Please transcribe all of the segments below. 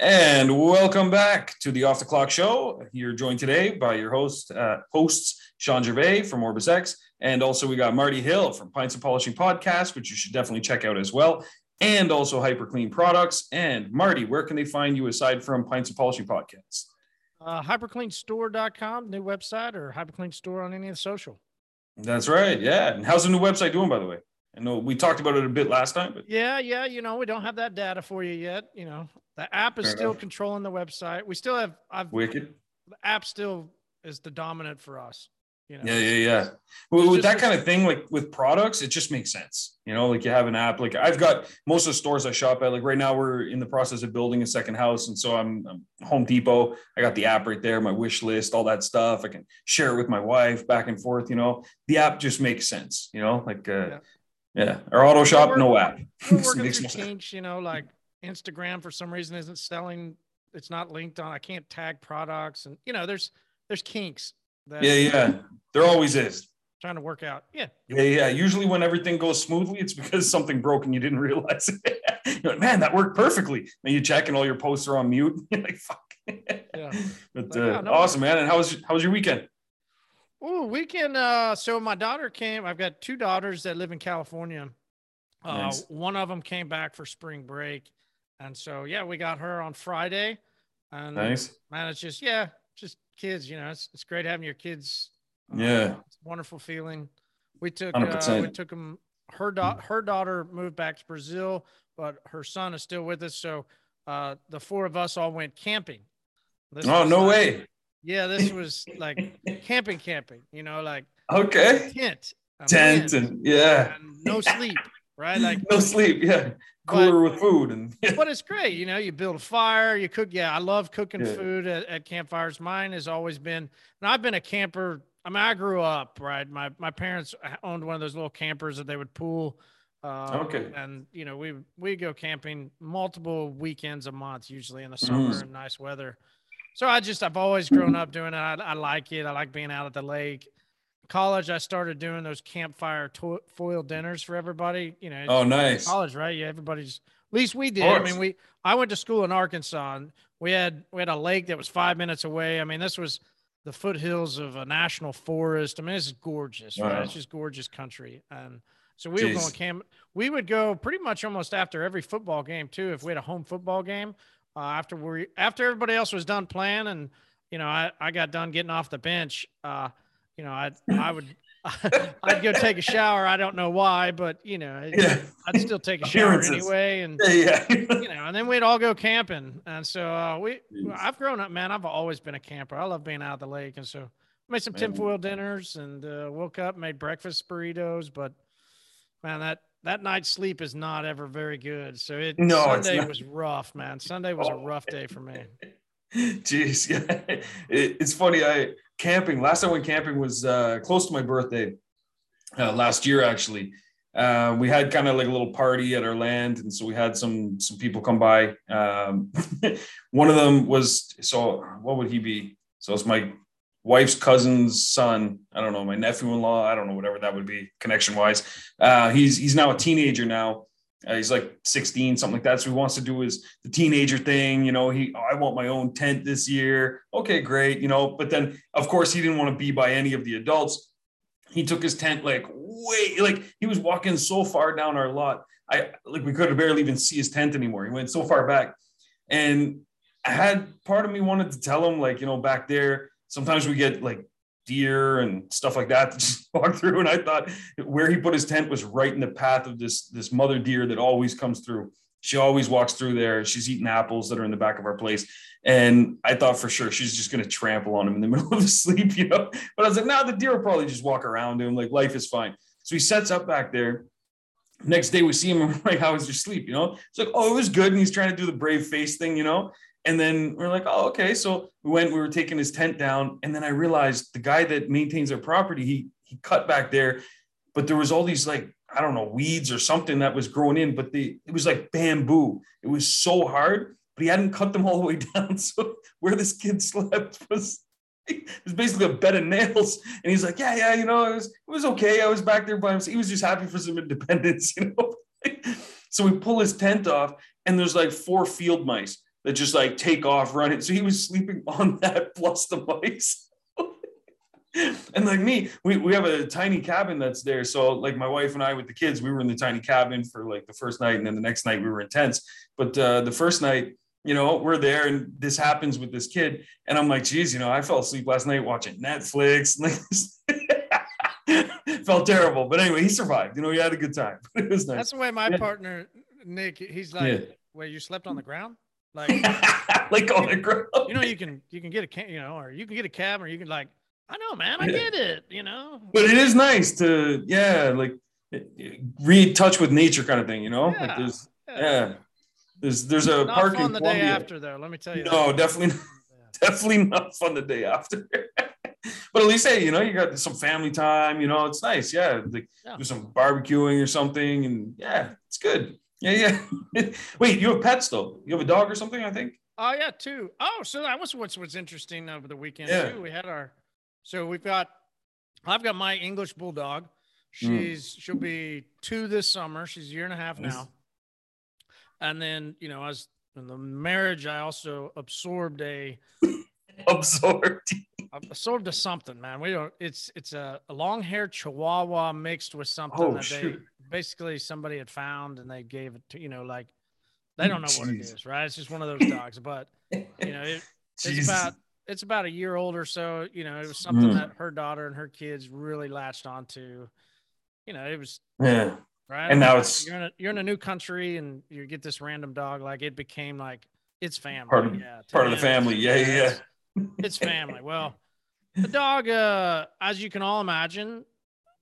And welcome back to the Off the Clock Show. You're joined today by your host, uh, hosts Shawn Gervais from OrbisX, and also we got Marty Hill from Pints and Polishing Podcast, which you should definitely check out as well, and also hyperClean Products. And Marty, where can they find you aside from Pints and Polishing Podcast? Uh, hypercleanstore.com, new website, or Hyperclean Store on any of the social. That's right. Yeah. And how's the new website doing, by the way? I know we talked about it a bit last time, but yeah, yeah, you know, we don't have that data for you yet. You know, the app is Fair still enough. controlling the website. We still have I've wicked. The app still is the dominant for us. You know? Yeah, yeah, yeah. Well, with that kind of thing, like with products, it just makes sense. You know, like you have an app. Like I've got most of the stores I shop at. Like right now, we're in the process of building a second house, and so I'm, I'm Home Depot. I got the app right there, my wish list, all that stuff. I can share it with my wife back and forth. You know, the app just makes sense. You know, like uh, yeah. Yeah. Our auto shop, no app. We're working through kinks. You know, like Instagram for some reason isn't selling. It's not linked on. I can't tag products, and you know, there's there's kinks that, yeah, yeah. There always is. Trying to work out. Yeah. Yeah, yeah. Usually when everything goes smoothly, it's because something broke and you didn't realize it. You're like, man, that worked perfectly. And you check and all your posts are on mute. You're like, fuck. yeah. But uh, yeah, no awesome, man. And how was how was your weekend? Oh, weekend. Uh, so my daughter came. I've got two daughters that live in California. Uh, nice. one of them came back for spring break, and so yeah, we got her on Friday. And nice. Man, it's just yeah, just kids, you know, it's, it's great having your kids. Uh, yeah. It's wonderful feeling. We took, uh, we took them, her, da- her daughter moved back to Brazil, but her son is still with us. So uh, the four of us all went camping. This oh, no way. Yeah. This was like camping, camping, you know, like okay. Tent. Tent and yeah. And no sleep right? Like no sleep, yeah. Cooler but, with food and yeah. but it's great, you know. You build a fire, you cook. Yeah, I love cooking yeah. food at, at, campfires. Mine has always been, and I've been a camper. I mean, I grew up right. My my parents owned one of those little campers that they would pool. Uh, okay. And you know, we we go camping multiple weekends a month, usually in the summer mm. and nice weather. So I just I've always grown up doing it. I, I like it. I like being out at the lake college, I started doing those campfire to- foil dinners for everybody. You know, oh, nice. College, right? Yeah, everybody's. At least we did. I mean, we. I went to school in Arkansas, and we had we had a lake that was five minutes away. I mean, this was the foothills of a national forest. I mean, this is gorgeous. Wow. Right? It's just gorgeous country, and so we Jeez. were going camp. We would go pretty much almost after every football game too. If we had a home football game, uh, after we after everybody else was done playing, and you know, I I got done getting off the bench. Uh, you know, I I would I'd go take a shower. I don't know why, but you know, yeah. I'd still take a shower anyway. And yeah, yeah. you know, and then we'd all go camping. And so uh, we, I've grown up, man. I've always been a camper. I love being out of the lake, and so made some tinfoil dinners and uh, woke up, made breakfast burritos. But man, that that night's sleep is not ever very good. So it no, Sunday was rough, man. Sunday was oh. a rough day for me. Jeez, yeah. It, it's funny. I camping. Last time I went camping was uh, close to my birthday uh, last year, actually. Uh, we had kind of like a little party at our land, and so we had some some people come by. Um, one of them was so what would he be? So it's my wife's cousin's son. I don't know, my nephew-in-law. I don't know, whatever that would be connection wise. Uh, he's he's now a teenager now, uh, he's like 16, something like that. So he wants to do his the teenager thing. You know, he oh, I want my own tent this year. Okay, great. You know, but then of course he didn't want to be by any of the adults. He took his tent like way like he was walking so far down our lot. I like we could barely even see his tent anymore. He went so far back, and I had part of me wanted to tell him like you know back there. Sometimes we get like deer and stuff like that to just walk through. And I thought where he put his tent was right in the path of this this mother deer that always comes through. She always walks through there. She's eating apples that are in the back of our place. And I thought for sure she's just going to trample on him in the middle of the sleep, you know. But I was like, no, the deer will probably just walk around him. Like life is fine. So he sets up back there. Next day we see him like, how was your sleep? You know, it's like, oh, it was good. And he's trying to do the brave face thing, you know. And then we're like, oh, okay. So we went, we were taking his tent down. And then I realized the guy that maintains our property, he he cut back there, but there was all these like, I don't know, weeds or something that was growing in, but the it was like bamboo. It was so hard, but he hadn't cut them all the way down. So where this kid slept was it was basically a bed of nails. And he's like, Yeah, yeah, you know, it was it was okay. I was back there by himself. He was just happy for some independence, you know. so we pull his tent off, and there's like four field mice that just like take off running. So he was sleeping on that plus the mice. and like me, we, we have a tiny cabin that's there. So like my wife and I with the kids, we were in the tiny cabin for like the first night, and then the next night we were in tents. But uh, the first night, you know, we're there, and this happens with this kid, and I'm like, geez, you know, I fell asleep last night watching Netflix. Felt terrible, but anyway, he survived. You know, he had a good time. It was nice. That's the way my partner Nick, he's like, yeah. "Wait, you slept on the ground?" Like, like on the ground. You know, you can you can get a can, you know, or you can get a cab, or you can like I know, man. I get it. You know. But it is nice to, yeah, like read touch with nature kind of thing. You know, yeah. like there's, yeah. yeah. there's there's a not park fun the Columbia. day after, though. Let me tell you. No, that. definitely, definitely not fun the day after. but at least, hey, you know, you got some family time. You know, it's nice. Yeah, like yeah. do some barbecuing or something, and yeah, it's good. Yeah, yeah. Wait, you have pets though? You have a dog or something? I think. Oh yeah, two. Oh, so that was what's what's interesting over the weekend yeah. too. We had our so we've got, I've got my English bulldog. Hmm. She's mm. she'll be two this summer. She's a year and a half nice. now. And then you know, as in the marriage, I also absorbed a absorbed. Absorbed a something, man. We don't. It's it's a, a long haired Chihuahua mixed with something oh, that shoot. they basically somebody had found and they gave it to you know like they don't know Jeez. what it is, right? It's just one of those dogs, but you know it, it's about it's about a year old or so. You know, it was something mm. that her daughter and her kids really latched onto. You know, it was yeah. Right. And now it's you're in a you're in a new country and you get this random dog. Like it became like it's family. Part of, yeah, part of the family. Yeah, yeah. It's, family. Well, the dog, uh, as you can all imagine,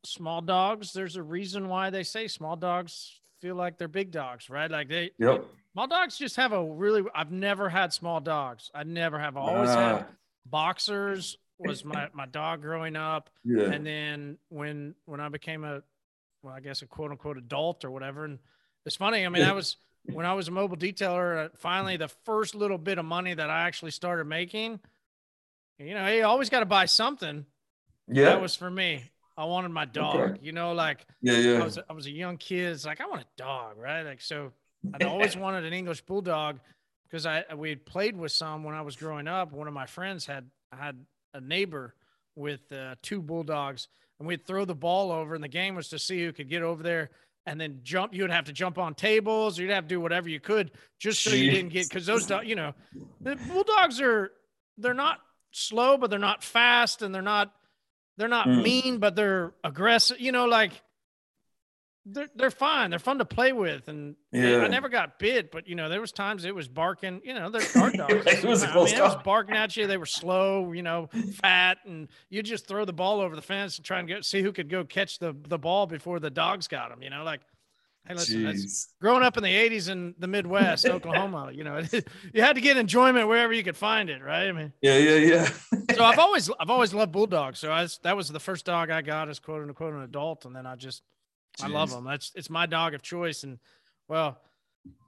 small dogs. There's a reason why they say small dogs feel like they're big dogs, right? Like they. Yep. Small dogs just have a really. I've never had small dogs. I never have. I always uh, had boxers. Was my my dog growing up, yeah. and then when when I became a, well, I guess a quote unquote adult or whatever, and it's funny. I mean, I was when I was a mobile detailer. Uh, finally, the first little bit of money that I actually started making. You know, you always got to buy something. Yeah, that was for me. I wanted my dog. Okay. You know, like yeah, yeah. I was I was a young kid. It's like I want a dog, right? Like so I'd always wanted an English bulldog because I we had played with some when I was growing up. One of my friends had had a neighbor with uh, two bulldogs, and we'd throw the ball over, and the game was to see who could get over there and then jump. You would have to jump on tables, or you'd have to do whatever you could just so Jeez. you didn't get because those dogs, you know, the bulldogs are they're not slow, but they're not fast, and they're not they're not mm. mean, but they're aggressive. You know, like they're they're fine. They're fun to play with, and yeah. I never got bit, but you know there was times it was barking. You know, they're guard dogs. it was I mean, it was barking at you. They were slow, you know, fat, and you just throw the ball over the fence and try and get see who could go catch the the ball before the dogs got them. You know, like. Hey, listen, growing up in the 80s in the Midwest, Oklahoma, you know, you had to get enjoyment wherever you could find it, right? I mean, yeah, yeah, yeah. so I've always, I've always loved bulldogs. So I was, that was the first dog I got as quote unquote an adult. And then I just, Jeez. I love them. That's it's my dog of choice. And well,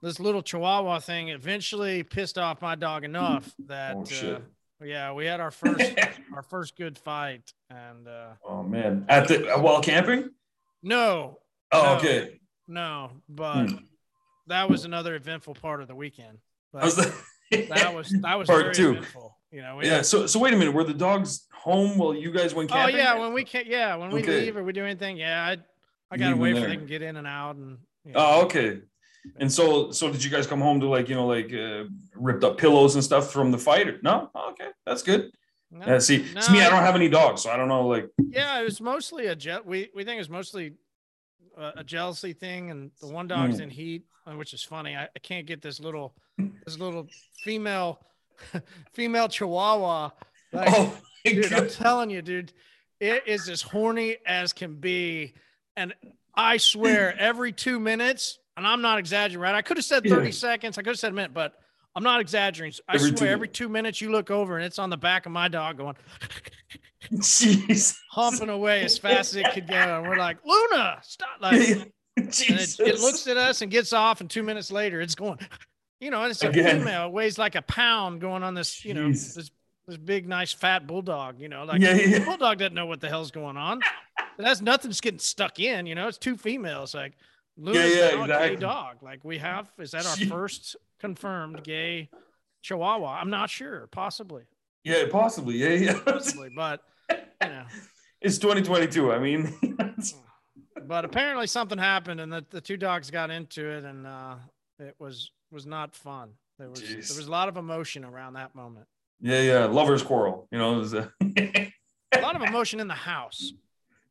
this little Chihuahua thing eventually pissed off my dog enough that oh, uh, yeah, we had our first our first good fight. And uh, oh man, at the uh, while camping? No. Oh, no, okay. No, but hmm. that was another eventful part of the weekend. But was the- that was that was part two. Eventful. You know, yeah. Had, so so wait a minute. Were the dogs home while you guys went camping? Oh yeah, when we can yeah, when we okay. leave or we do anything, yeah, I I gotta wait for they can get in and out and. You know. Oh, okay. And so, so did you guys come home to like you know like uh, ripped up pillows and stuff from the fight? No, oh, okay, that's good. No, see, no, me, I don't have any dogs, so I don't know. Like, yeah, it was mostly a jet. We we think it was mostly a, a jealousy thing, and the one dog's mm. in heat, uh, which is funny. I, I can't get this little this little female female Chihuahua. Like, oh, dude, I'm telling you, dude, it is as horny as can be and I swear, every two minutes, and I'm not exaggerating, right? I could have said 30 yeah. seconds, I could have said a minute, but I'm not exaggerating. I every swear, two. every two minutes you look over and it's on the back of my dog going, Jeez. humping away as fast as it could go. And we're like, Luna, stop. Like, it, it, looks at us and gets off, and two minutes later, it's going, you know, it's a Again. female. It weighs like a pound going on this, you know, this this big, nice, fat bulldog. You know, like yeah, yeah. bulldog doesn't know what the hell's going on. It has nothing that's getting stuck in. You know, it's two females. Like Luna's yeah, yeah, exactly. dog. Like we have is that our first confirmed gay Chihuahua. I'm not sure. Possibly. Yeah, possibly. Yeah, yeah. Possibly, but you know. It's 2022. I mean, but apparently something happened, and the, the two dogs got into it, and uh, it was was not fun. There was Jeez. there was a lot of emotion around that moment. Yeah, yeah, lovers quarrel. You know, a... a lot of emotion in the house.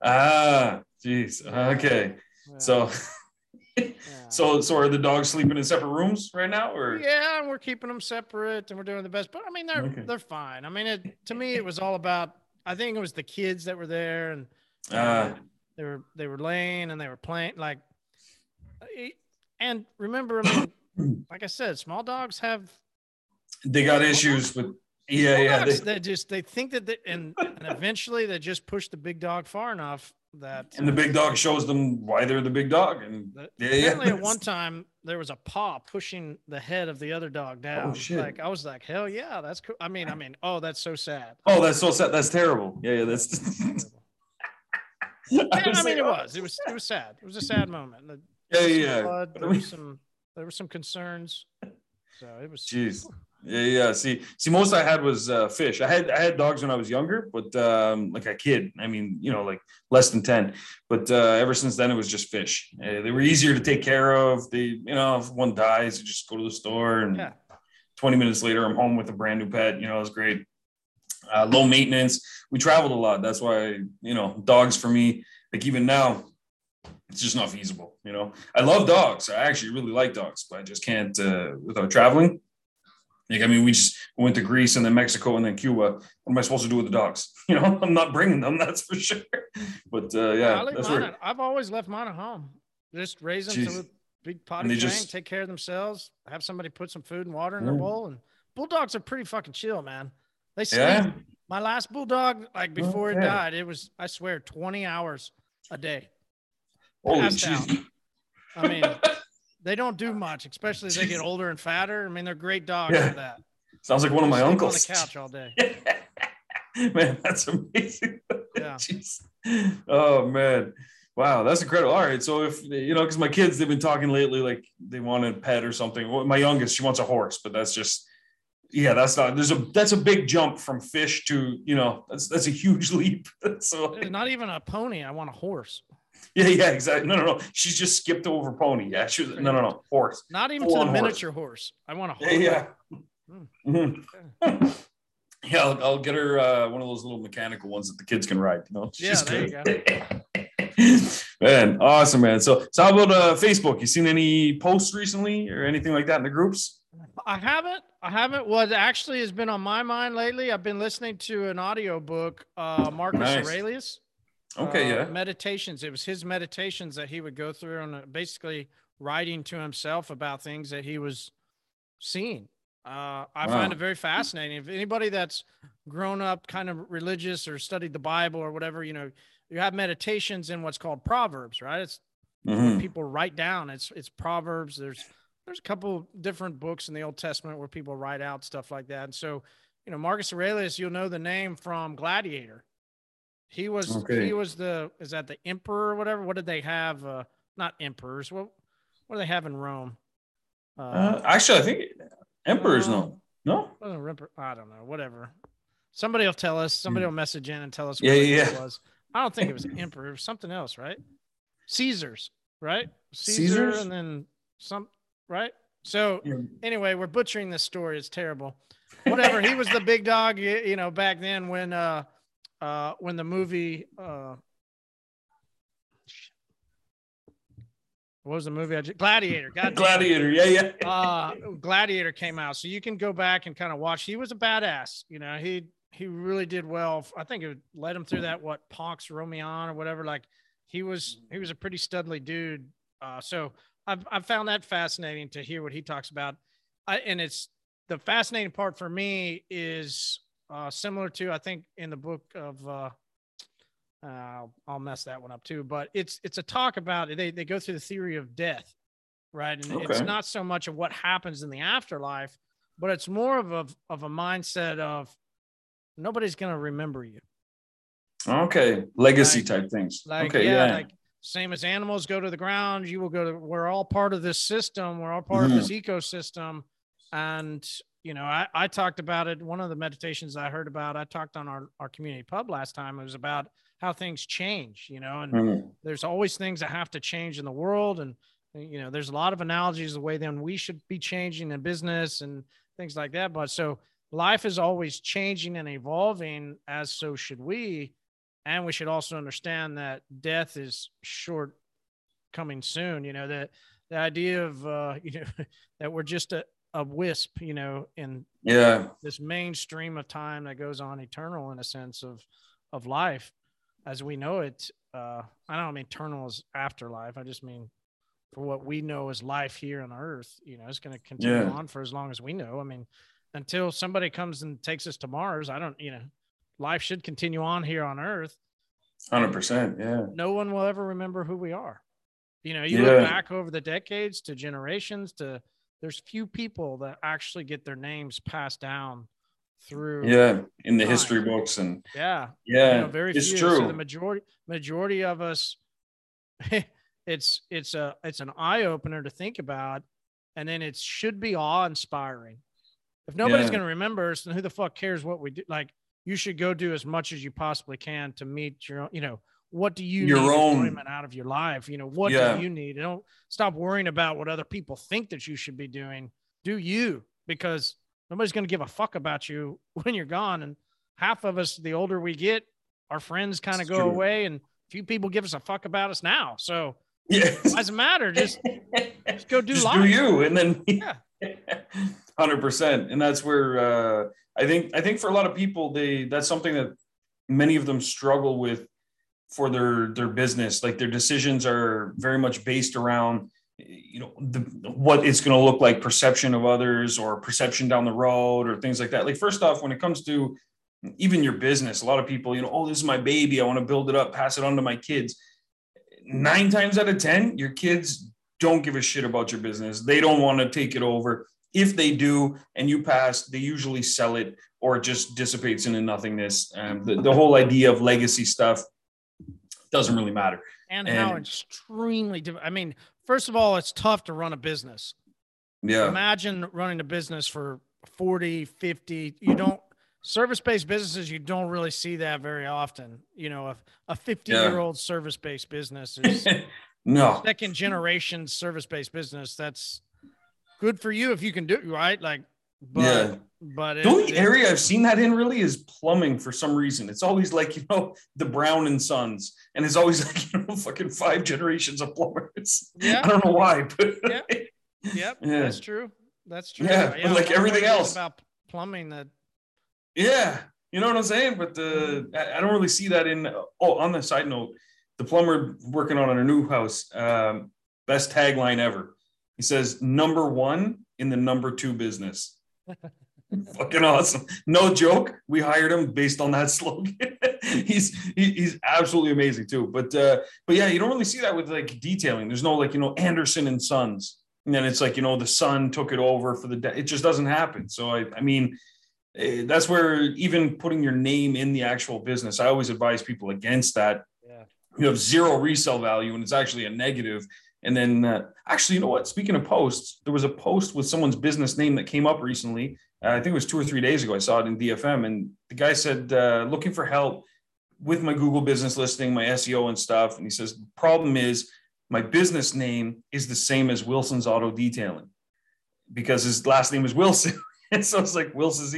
Ah, jeez. Okay, yeah. so. Yeah. So, so are the dogs sleeping in separate rooms right now, or? Yeah, and we're keeping them separate, and we're doing the best. But I mean, they're okay. they're fine. I mean, it to me, it was all about. I think it was the kids that were there, and uh, they were they were laying and they were playing like. And remember, I mean, like I said, small dogs have. They got issues with yeah, yeah. They, they, just they think that they, and and eventually they just push the big dog far enough that and the uh, big dog shows them why they're the big dog. And yeah, apparently yeah. at one time there was a paw pushing the head of the other dog oh, down. Oh, shit. Like I was like, hell yeah, that's cool. I mean, I mean, oh, that's so sad. Oh, that's so sad. That's terrible. Yeah, yeah, that's. yeah, I, I mean, like, it was. It was. It was sad. It was a sad moment. The, yeah, yeah. Blood, there was some. There were some concerns. So it was. Jeez. Yeah, yeah. See, see, most I had was uh, fish. I had I had dogs when I was younger, but um, like a kid. I mean, you know, like less than ten. But uh, ever since then, it was just fish. Uh, they were easier to take care of. They, you know, if one dies, you just go to the store, and yeah. twenty minutes later, I'm home with a brand new pet. You know, it's great. Uh, low maintenance. We traveled a lot. That's why you know, dogs for me. Like even now, it's just not feasible. You know, I love dogs. I actually really like dogs, but I just can't uh, without traveling. Like, I mean, we just went to Greece and then Mexico and then Cuba. What am I supposed to do with the dogs? You know, I'm not bringing them, that's for sure. But uh, yeah, that's where... I've always left mine at home. Just raise them Jeez. to a big potty tank, just... take care of themselves, have somebody put some food and water in their bowl. And bulldogs are pretty fucking chill, man. They sleep. Yeah. My last bulldog, like before okay. it died, it was, I swear, 20 hours a day. Holy. I mean, they don't do uh, much, especially as they get older and fatter. I mean, they're great dogs yeah. for that. Sounds like one of my uncles. On the couch all day. man, that's amazing. Yeah. Jeez. Oh man. Wow, that's incredible. All right, so if you know, because my kids they've been talking lately, like they want a pet or something. Well, my youngest, she wants a horse, but that's just, yeah, that's not. There's a that's a big jump from fish to you know that's that's a huge leap. so not even a pony. I want a horse. Yeah, yeah, exactly. No, no, no. She's just skipped over pony. Yeah, she was no, no, no. Horse. Not even Full to the miniature horse. horse. I want a horse. Yeah, yeah. Mm-hmm. yeah, I'll, I'll, get her uh, one of those little mechanical ones that the kids can ride. You know, yeah, there you go. man, awesome, man. So, so how about uh, Facebook? You seen any posts recently or anything like that in the groups? I haven't. I haven't. What actually has been on my mind lately? I've been listening to an audio book, uh, Marcus nice. Aurelius. Okay, uh, yeah. Meditations. It was his meditations that he would go through and basically writing to himself about things that he was seeing. Uh, I wow. find it very fascinating. If anybody that's grown up kind of religious or studied the Bible or whatever, you know, you have meditations in what's called Proverbs, right? It's mm-hmm. people write down. It's it's Proverbs. There's there's a couple different books in the Old Testament where people write out stuff like that. And so, you know, Marcus Aurelius, you'll know the name from Gladiator. He was okay. he was the is that the emperor or whatever? What did they have? Uh, not emperors. What what do they have in Rome? Uh, uh, actually, I think emperors. no, no. I don't know. Whatever. Somebody will tell us. Somebody hmm. will message in and tell us. Yeah, yeah. It was. I don't think it was emperor. It was something else, right? Caesars, right? Caesar Caesars? and then some, right? So anyway, we're butchering this story. It's terrible. Whatever. he was the big dog, you know, back then when uh uh, when the movie uh, what was the movie? I just, Gladiator. God Gladiator. Yeah, yeah. uh, Gladiator came out, so you can go back and kind of watch. He was a badass. You know, he he really did well. I think it led him through that what Pax Romana or whatever. Like he was he was a pretty studly dude. Uh, so I've I've found that fascinating to hear what he talks about. I, and it's the fascinating part for me is uh, similar to I think in the book of uh, uh, I'll mess that one up too, but it's it's a talk about they they go through the theory of death, right? And okay. it's not so much of what happens in the afterlife, but it's more of a of a mindset of nobody's gonna remember you. Okay, legacy like, type things. Like, okay, yeah, yeah, like same as animals go to the ground, you will go to. We're all part of this system. We're all part mm-hmm. of this ecosystem, and You know, I, I talked about it. One of the meditations I heard about, I talked on our, our community pub last time. It was about how things change, you know, and mm-hmm. there's always things that have to change in the world. And, you know, there's a lot of analogies the way then we should be changing in business and things like that. But so life is always changing and evolving, as so should we. And we should also understand that death is short coming soon. You know, that the idea of, uh, you know, that we're just a, a wisp, you know, in yeah this mainstream of time that goes on eternal in a sense of of life as we know it. Uh, I don't mean eternal is afterlife. I just mean for what we know as life here on earth, you know, it's going to continue yeah. on for as long as we know. I mean, until somebody comes and takes us to Mars, I don't, you know, life should continue on here on earth. 100%. Yeah. No one will ever remember who we are. You know, you yeah. look back over the decades to generations to there's few people that actually get their names passed down through yeah in the time. history books and yeah yeah you know, very it's few. true so the majority majority of us it's it's a it's an eye-opener to think about and then it should be awe-inspiring if nobody's yeah. going to remember us then who the fuck cares what we do like you should go do as much as you possibly can to meet your own you know what do you your need own enjoyment out of your life? You know what yeah. do you need? Don't stop worrying about what other people think that you should be doing. Do you? Because nobody's going to give a fuck about you when you're gone. And half of us the older we get our friends kind of go true. away and few people give us a fuck about us now. So yeah. it doesn't matter. Just just go do just life. do you and then yeah. 100% and that's where uh i think i think for a lot of people they that's something that many of them struggle with for their their business. Like their decisions are very much based around you know the, what it's going to look like perception of others or perception down the road or things like that. Like first off when it comes to even your business a lot of people you know oh this is my baby. I want to build it up pass it on to my kids. Nine times out of ten your kids don't give a shit about your business. They don't want to take it over. If they do and you pass they usually sell it or it just dissipates into nothingness. Um, the, the whole idea of legacy stuff doesn't really matter. And, and how extremely, I mean, first of all, it's tough to run a business. Yeah. Imagine running a business for 40, 50. You don't, service based businesses, you don't really see that very often. You know, a, a 50 yeah. year old service based business is no second generation service based business. That's good for you if you can do it right. Like, but yeah. But the only it, area I've seen that in really is plumbing for some reason. It's always like, you know, the Brown and Sons, and it's always like, you know, fucking five generations of plumbers. Yeah. I don't know why, but yeah. Yep. Yeah. That's true. That's true. Yeah. yeah like everything else about plumbing that. Yeah. You know what I'm saying? But the, I don't really see that in, oh, on the side note, the plumber working on a new house, um, best tagline ever. He says, number one in the number two business. Fucking awesome. No joke. We hired him based on that slogan. he's he, he's absolutely amazing too. But uh, but yeah, you don't really see that with like detailing. There's no like you know Anderson and Sons, and then it's like you know the son took it over for the. De- it just doesn't happen. So I I mean. Eh, that's where even putting your name in the actual business, I always advise people against that. Yeah. You have zero resale value, and it's actually a negative. And then, uh, actually, you know what? Speaking of posts, there was a post with someone's business name that came up recently uh, I think it was two or three days ago. I saw it in DFM, and the guy said, uh, "Looking for help with my Google business listing, my SEO and stuff." And he says, "Problem is, my business name is the same as Wilson's Auto Detailing because his last name is Wilson." and so it's like Wilson's.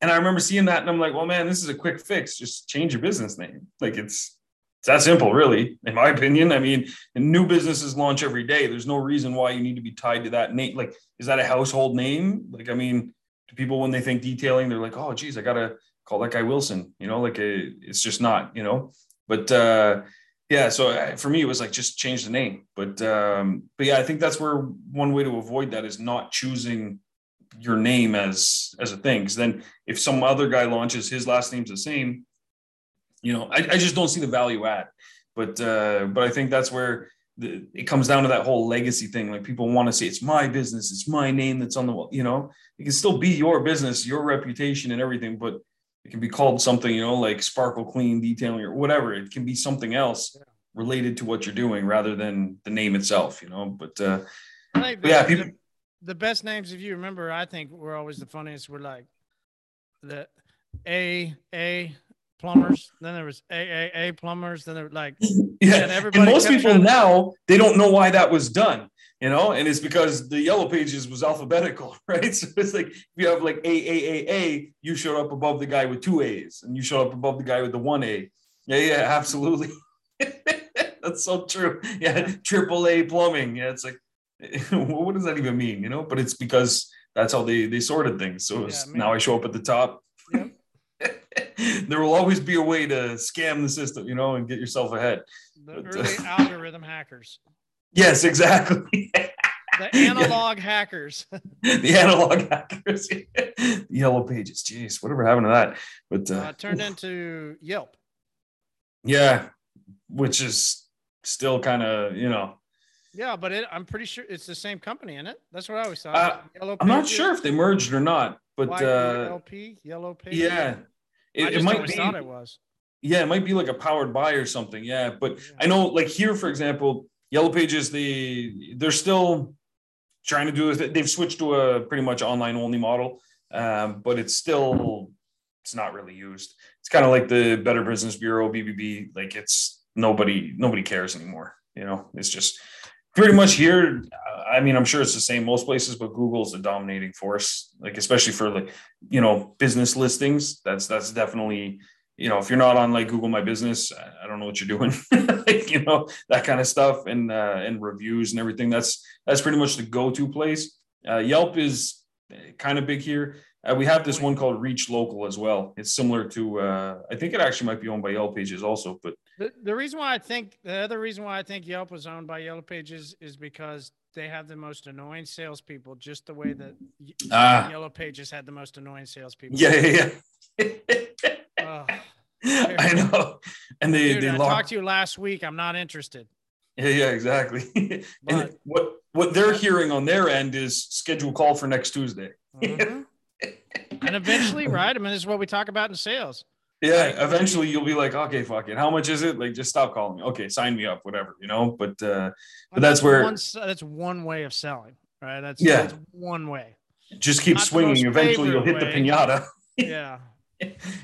And I remember seeing that, and I'm like, "Well, man, this is a quick fix. Just change your business name. Like it's." It's that simple, really, in my opinion. I mean, new businesses launch every day. There's no reason why you need to be tied to that name. Like, is that a household name? Like, I mean, to people when they think detailing, they're like, oh, geez, I gotta call that guy Wilson. You know, like it's just not. You know, but uh, yeah. So uh, for me, it was like just change the name. But um, but yeah, I think that's where one way to avoid that is not choosing your name as as a thing. Because then if some other guy launches, his last name's the same. You know, I, I just don't see the value add. But uh, but I think that's where the, it comes down to that whole legacy thing. Like people want to say it's my business, it's my name that's on the wall. You know, it can still be your business, your reputation, and everything, but it can be called something, you know, like Sparkle Clean Detailing or whatever. It can be something else related to what you're doing rather than the name itself. You know, but uh, but yeah, people. the best names, if you remember, I think were always the funniest. Were like the A A plumbers. Then there was A A A plumbers. Then there were like yeah. And, everybody and most people now they don't know why that was done. You know, and it's because the yellow pages was alphabetical, right? So it's like if you have like A A A A, you show up above the guy with two A's, and you show up above the guy with the one A. Yeah, yeah, absolutely. That's so true. Yeah, triple A plumbing. Yeah, it's like, what does that even mean? You know, but it's because that's how they they sorted things. So yeah, now I show up at the top. There will always be a way to scam the system, you know, and get yourself ahead. The but, early uh, algorithm hackers. Yes, exactly. the analog yeah. hackers. the analog hackers. the yellow pages. Jeez, whatever happened to that? But uh, uh, turned into Yelp. Yeah, which is still kind of you know. Yeah, but it, I'm pretty sure it's the same company, isn't it? That's what I always thought. Uh, Yellow I'm not sure if they merged or not, but uh, LP, Yellow Page. Yeah, it, it might be. Thought it was. Yeah, it might be like a powered by or something. Yeah, but yeah. I know, like here, for example, Yellow Pages, they they're still trying to do it. They've switched to a pretty much online only model, um, but it's still it's not really used. It's kind of like the Better Business Bureau BBB. Like it's nobody nobody cares anymore. You know, it's just pretty much here. I mean, I'm sure it's the same most places, but Google's the dominating force. Like especially for like you know business listings. That's that's definitely you know if you're not on like Google My Business, I don't know what you're doing. like you know that kind of stuff and uh, and reviews and everything. That's that's pretty much the go-to place. Uh, Yelp is kind of big here. Uh, we have this one called Reach Local as well. It's similar to, uh, I think it actually might be owned by Yellow Pages also. But the, the reason why I think the other reason why I think Yelp was owned by Yellow Pages is because they have the most annoying salespeople, just the way that ah. Yellow Pages had the most annoying salespeople. Yeah, yeah, yeah. oh, I know. And they, Dude, they I talked to you last week. I'm not interested. Yeah, yeah, exactly. and what what they're hearing on their end is schedule call for next Tuesday. Mm-hmm and eventually, right? I mean, this is what we talk about in sales. Yeah, eventually you'll be like, okay, fuck it. How much is it? Like, just stop calling me. Okay, sign me up, whatever, you know. But uh, but that's, that's where one, that's one way of selling, right? That's yeah, that's one way. Just keep Not swinging. Eventually, you'll hit way. the pinata. yeah.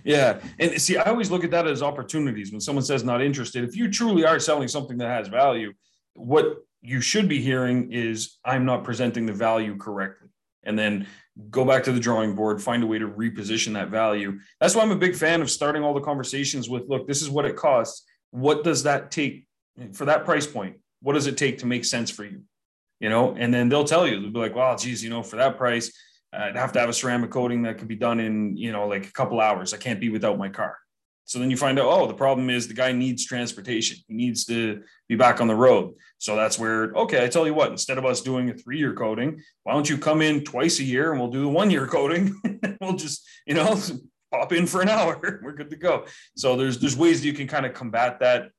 yeah. And see, I always look at that as opportunities. When someone says not interested, if you truly are selling something that has value, what you should be hearing is, I'm not presenting the value correctly. And then go back to the drawing board, find a way to reposition that value. That's why I'm a big fan of starting all the conversations with look, this is what it costs. What does that take for that price point? What does it take to make sense for you? You know, and then they'll tell you, they'll be like, well, geez, you know, for that price, I'd have to have a ceramic coating that could be done in, you know, like a couple hours. I can't be without my car. So then you find out, oh, the problem is the guy needs transportation. He needs to be back on the road. So that's where, okay, I tell you what, instead of us doing a three year coating, why don't you come in twice a year and we'll do the one year coating? we'll just, you know, pop in for an hour. We're good to go. So there's there's ways that you can kind of combat that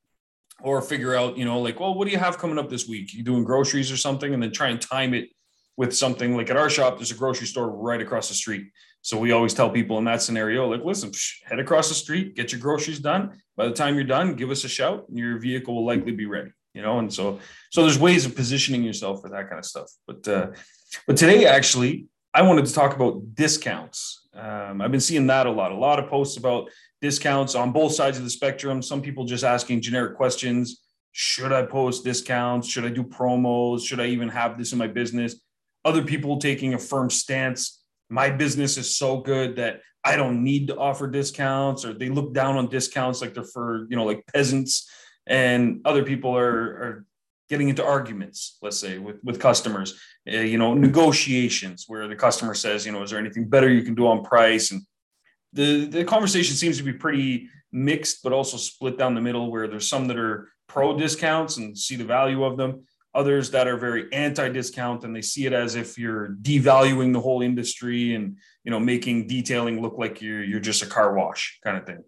or figure out, you know, like, well, what do you have coming up this week? You doing groceries or something, and then try and time it with something like at our shop, there's a grocery store right across the street. So we always tell people in that scenario, like, listen, psh, head across the street, get your groceries done. By the time you're done, give us a shout, and your vehicle will likely be ready. You know, and so so there's ways of positioning yourself for that kind of stuff. But uh, but today actually, I wanted to talk about discounts. Um, I've been seeing that a lot. A lot of posts about discounts on both sides of the spectrum. Some people just asking generic questions. Should I post discounts? Should I do promos? Should I even have this in my business? Other people taking a firm stance my business is so good that I don't need to offer discounts, or they look down on discounts like they're for, you know, like peasants. And other people are, are getting into arguments, let's say, with, with customers, uh, you know, negotiations where the customer says, you know, is there anything better you can do on price? And the, the conversation seems to be pretty mixed, but also split down the middle, where there's some that are pro discounts and see the value of them others that are very anti-discount and they see it as if you're devaluing the whole industry and you know making detailing look like you're you're just a car wash kind of thing.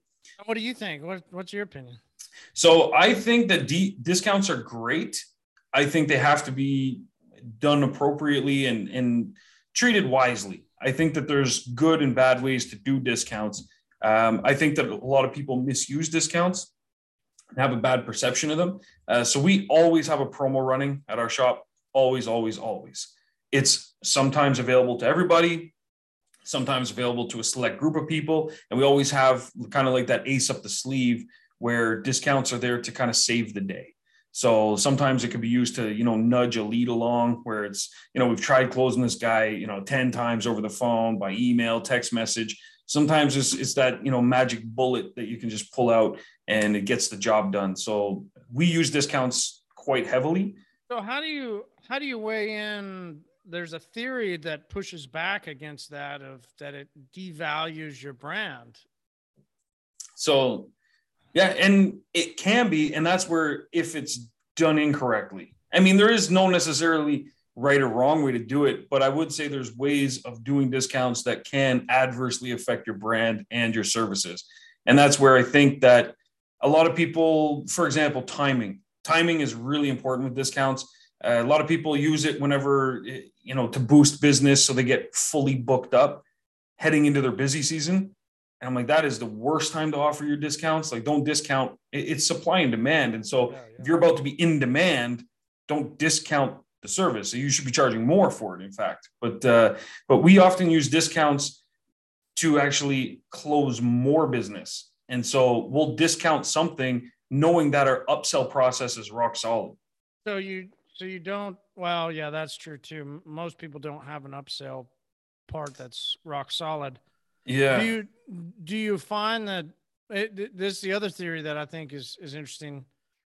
What do you think? What, what's your opinion? So i think that de- discounts are great. I think they have to be done appropriately and and treated wisely. I think that there's good and bad ways to do discounts. Um, i think that a lot of people misuse discounts have a bad perception of them. Uh, so we always have a promo running at our shop, always, always, always. It's sometimes available to everybody, sometimes available to a select group of people. And we always have kind of like that ace up the sleeve where discounts are there to kind of save the day. So sometimes it can be used to, you know, nudge a lead along where it's, you know, we've tried closing this guy, you know, 10 times over the phone, by email, text message. Sometimes it's, it's that, you know, magic bullet that you can just pull out and it gets the job done. So we use discounts quite heavily. So how do you, how do you weigh in? There's a theory that pushes back against that of that it devalues your brand. So yeah, and it can be, and that's where if it's done incorrectly. I mean, there is no necessarily right or wrong way to do it, but I would say there's ways of doing discounts that can adversely affect your brand and your services. And that's where I think that a lot of people, for example, timing. Timing is really important with discounts. Uh, a lot of people use it whenever, you know, to boost business so they get fully booked up heading into their busy season. And I'm like, that is the worst time to offer your discounts. Like, don't discount. It's supply and demand. And so, yeah, yeah. if you're about to be in demand, don't discount the service. So you should be charging more for it, in fact. But uh, but we often use discounts to actually close more business. And so we'll discount something knowing that our upsell process is rock solid. So you so you don't well, yeah, that's true too. Most people don't have an upsell part that's rock solid. Yeah. Do you do you find that it, this is the other theory that I think is is interesting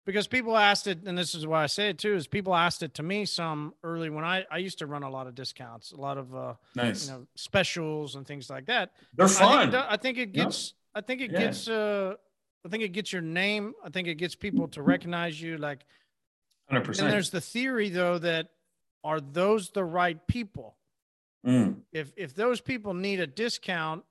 because people asked it, and this is why I say it too, is people asked it to me some early when I I used to run a lot of discounts, a lot of uh nice. you know specials and things like that. They're fun. I think it, I think it gets I think it yeah. gets uh I think it gets your name. I think it gets people to recognize you like 100%. And there's the theory though that are those the right people? Mm. If if those people need a discount,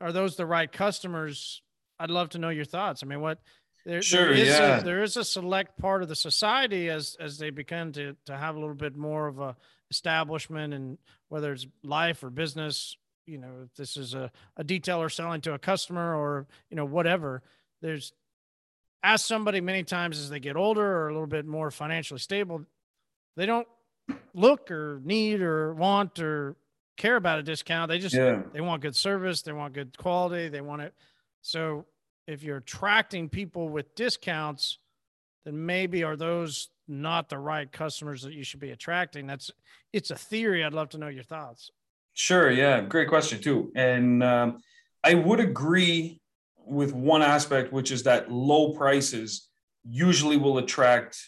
are those the right customers? I'd love to know your thoughts. I mean, what there, sure, there is yeah. a, there is a select part of the society as as they begin to to have a little bit more of a establishment and whether it's life or business, you know, if this is a, a detailer selling to a customer or you know whatever, there's ask somebody many times as they get older or a little bit more financially stable, they don't look or need or want or care about a discount. They just yeah. they want good service, they want good quality, they want it. So if you're attracting people with discounts, then maybe are those not the right customers that you should be attracting? That's it's a theory. I'd love to know your thoughts. Sure. Yeah. Great question too. And um, I would agree with one aspect, which is that low prices usually will attract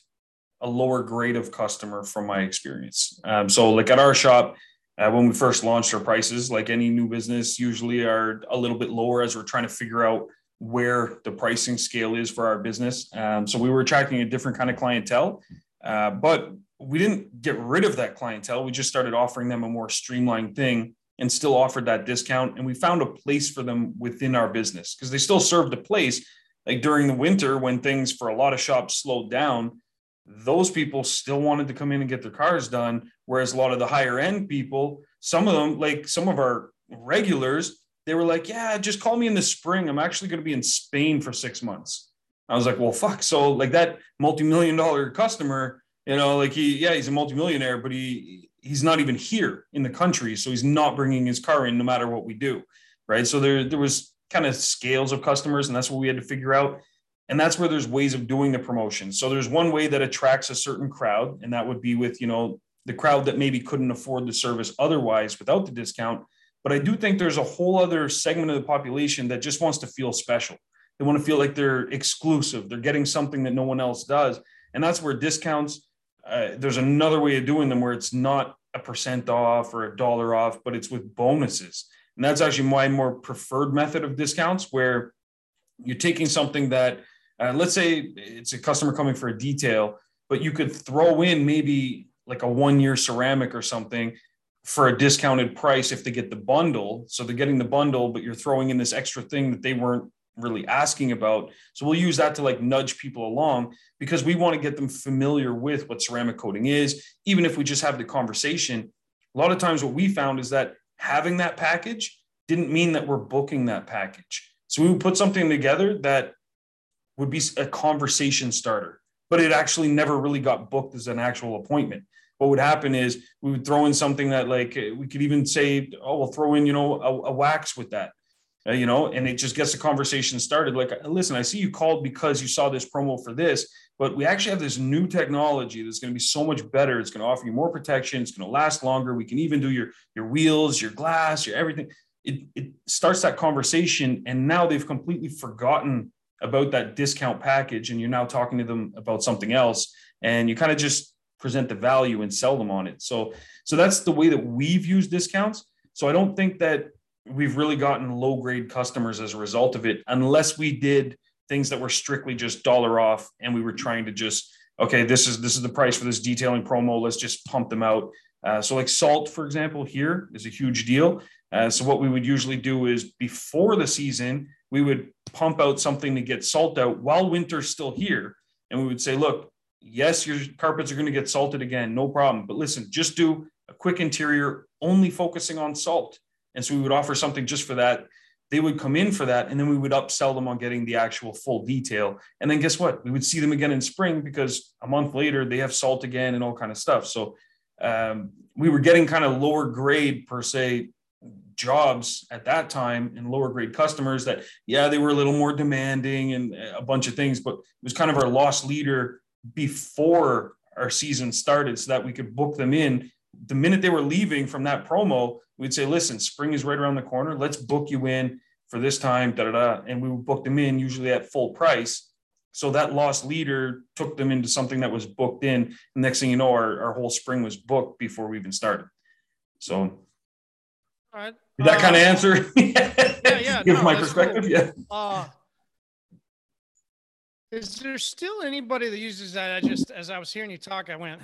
a lower grade of customer from my experience. Um, so, like at our shop, uh, when we first launched our prices, like any new business, usually are a little bit lower as we're trying to figure out where the pricing scale is for our business. Um, so we were attracting a different kind of clientele, uh, but we didn't get rid of that clientele. We just started offering them a more streamlined thing and still offered that discount. And we found a place for them within our business because they still served a place. Like during the winter, when things for a lot of shops slowed down, those people still wanted to come in and get their cars done. Whereas a lot of the higher end people, some of them, like some of our regulars, they were like, Yeah, just call me in the spring. I'm actually going to be in Spain for six months. I was like, Well, fuck. So, like that multi million dollar customer, you know, like he, yeah, he's a multimillionaire, but he, he's not even here in the country. So he's not bringing his car in no matter what we do. Right. So there, there was kind of scales of customers, and that's what we had to figure out. And that's where there's ways of doing the promotion. So there's one way that attracts a certain crowd, and that would be with, you know, the crowd that maybe couldn't afford the service otherwise without the discount. But I do think there's a whole other segment of the population that just wants to feel special. They want to feel like they're exclusive. They're getting something that no one else does. And that's where discounts, uh, there's another way of doing them where it's not a percent off or a dollar off, but it's with bonuses. And that's actually my more preferred method of discounts where you're taking something that uh, let's say it's a customer coming for a detail, but you could throw in maybe like a one year ceramic or something for a discounted price if they get the bundle. So they're getting the bundle, but you're throwing in this extra thing that they weren't really asking about. So we'll use that to like nudge people along because we want to get them familiar with what ceramic coating is. Even if we just have the conversation, a lot of times what we found is that having that package didn't mean that we're booking that package. So we would put something together that would be a conversation starter, but it actually never really got booked as an actual appointment. What would happen is we would throw in something that like we could even say, oh, we'll throw in, you know, a, a wax with that. Uh, you know, and it just gets the conversation started. Like, listen, I see you called because you saw this promo for this, but we actually have this new technology that's going to be so much better. It's going to offer you more protection. It's going to last longer. We can even do your your wheels, your glass, your everything. It it starts that conversation, and now they've completely forgotten about that discount package, and you're now talking to them about something else, and you kind of just present the value and sell them on it. So so that's the way that we've used discounts. So I don't think that we've really gotten low grade customers as a result of it, unless we did things that were strictly just dollar off and we were trying to just okay this is this is the price for this detailing promo let's just pump them out uh, so like salt for example here is a huge deal uh, so what we would usually do is before the season we would pump out something to get salt out while winter's still here and we would say look yes your carpets are going to get salted again no problem but listen just do a quick interior only focusing on salt and so we would offer something just for that. They would come in for that, and then we would upsell them on getting the actual full detail. And then guess what? We would see them again in spring because a month later they have salt again and all kind of stuff. So um, we were getting kind of lower grade per se jobs at that time and lower grade customers that yeah they were a little more demanding and a bunch of things but it was kind of our lost leader before our season started so that we could book them in the minute they were leaving from that promo we'd say, listen, spring is right around the corner. Let's book you in for this time, da da da. And we would book them in usually at full price. So that lost leader took them into something that was booked in. next thing you know, our, our whole spring was booked before we even started. So all right. Did that uh, kind of answer? yeah, yeah. Give no, my perspective. Cool. Yeah. Uh, is there still anybody that uses that? I just, as I was hearing you talk, I went,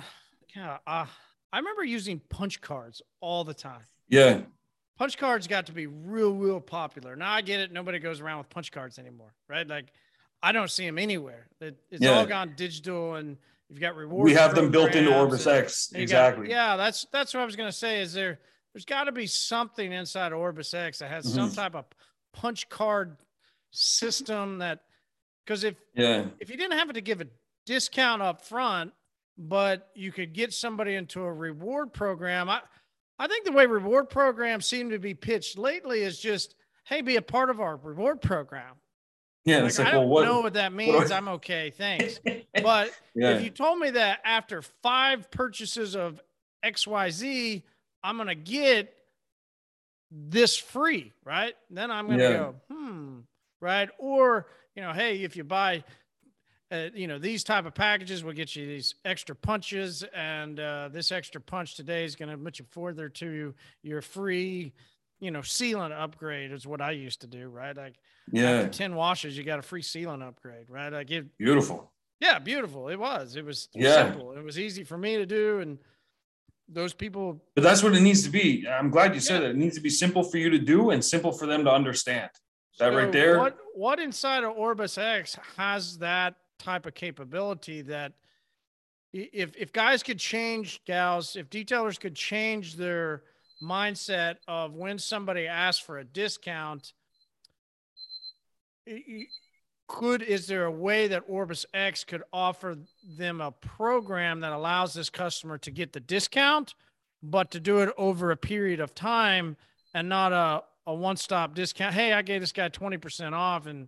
yeah, uh, I remember using punch cards all the time. Yeah. Punch cards got to be real, real popular. Now I get it. Nobody goes around with punch cards anymore, right? Like I don't see them anywhere. It, it's yeah. all gone digital and you've got rewards. We have them built into OrbisX. Exactly. Got, yeah, that's that's what I was gonna say. Is there there's got to be something inside OrbisX that has mm-hmm. some type of punch card system that because if yeah if you didn't have to give a discount up front, but you could get somebody into a reward program, I I think the way reward programs seem to be pitched lately is just, hey, be a part of our reward program. Yeah, like, like, I don't what, know what that means. What I'm okay, thanks. But yeah. if you told me that after five purchases of XYZ, I'm gonna get this free, right? Then I'm gonna yeah. go, hmm, right? Or you know, hey, if you buy uh, you know these type of packages will get you these extra punches. And uh, this extra punch today is going to put you further to your free you know sealant upgrade is what i used to do right? Like yeah. after 10 washes you got a free sealant upgrade right? Like it beautiful. Yeah beautiful. It was. It was yeah. simple. It was easy for me to do and those people but that's what it needs to be. I'm glad you said yeah. that. It needs to be simple for you to do and simple for them to understand that so right there? what what inside of OrbisX has that type of capability that if if guys could change gals if detailers could change their mindset of when somebody asks for a discount could is there a way that OrbisX could offer them a program that allows this customer to get the discount but to do it over a period of time and not a, a one-stop discount hey i gave this guy 20% off and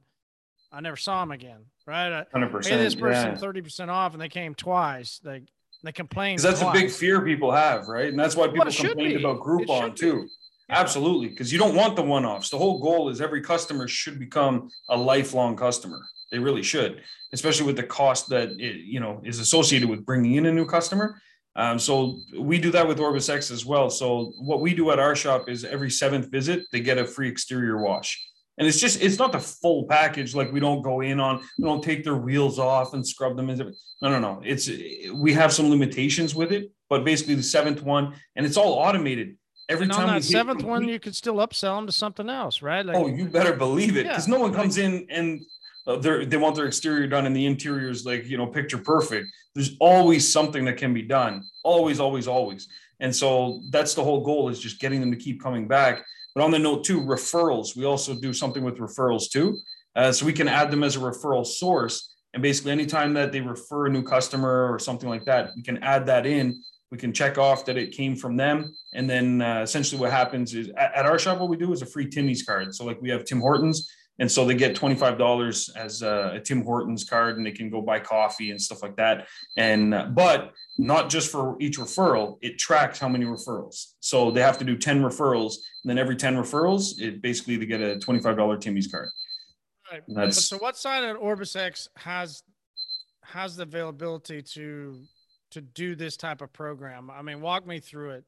I never saw him again. Right? Hundred percent. This person thirty percent off, and they came twice. They they complained. Because that's twice. a big fear people have, right? And that's why people well, complained about Groupon too. Yeah. Absolutely, because you don't want the one-offs. The whole goal is every customer should become a lifelong customer. They really should, especially with the cost that it, you know is associated with bringing in a new customer. Um, so we do that with OrbisX as well. So what we do at our shop is every seventh visit they get a free exterior wash and it's just it's not the full package like we don't go in on we don't take their wheels off and scrub them no no no it's we have some limitations with it but basically the seventh one and it's all automated every and time on that seventh one you could still upsell them to something else right like, oh you better believe it because yeah. no one comes in and uh, they want their exterior done and the interior is like you know picture perfect there's always something that can be done always always always and so that's the whole goal is just getting them to keep coming back but on the note too, referrals, we also do something with referrals too. Uh, so we can add them as a referral source. And basically, anytime that they refer a new customer or something like that, we can add that in We can check off that it came from them. And then uh, essentially what happens is at, at, our shop, what we do is a free Timmy's card. So like we have Tim Hortons. And so they get $25 as a, a Tim Hortons card and they can go buy coffee and stuff like that. And, uh, but not just for each referral, it tracks how many referrals. So they have to do 10 referrals. And then every 10 referrals, it basically they get a $25 Timmy's card. Right. That's, so what side of OrbisX has has the availability to to do this type of program? I mean, walk me through it.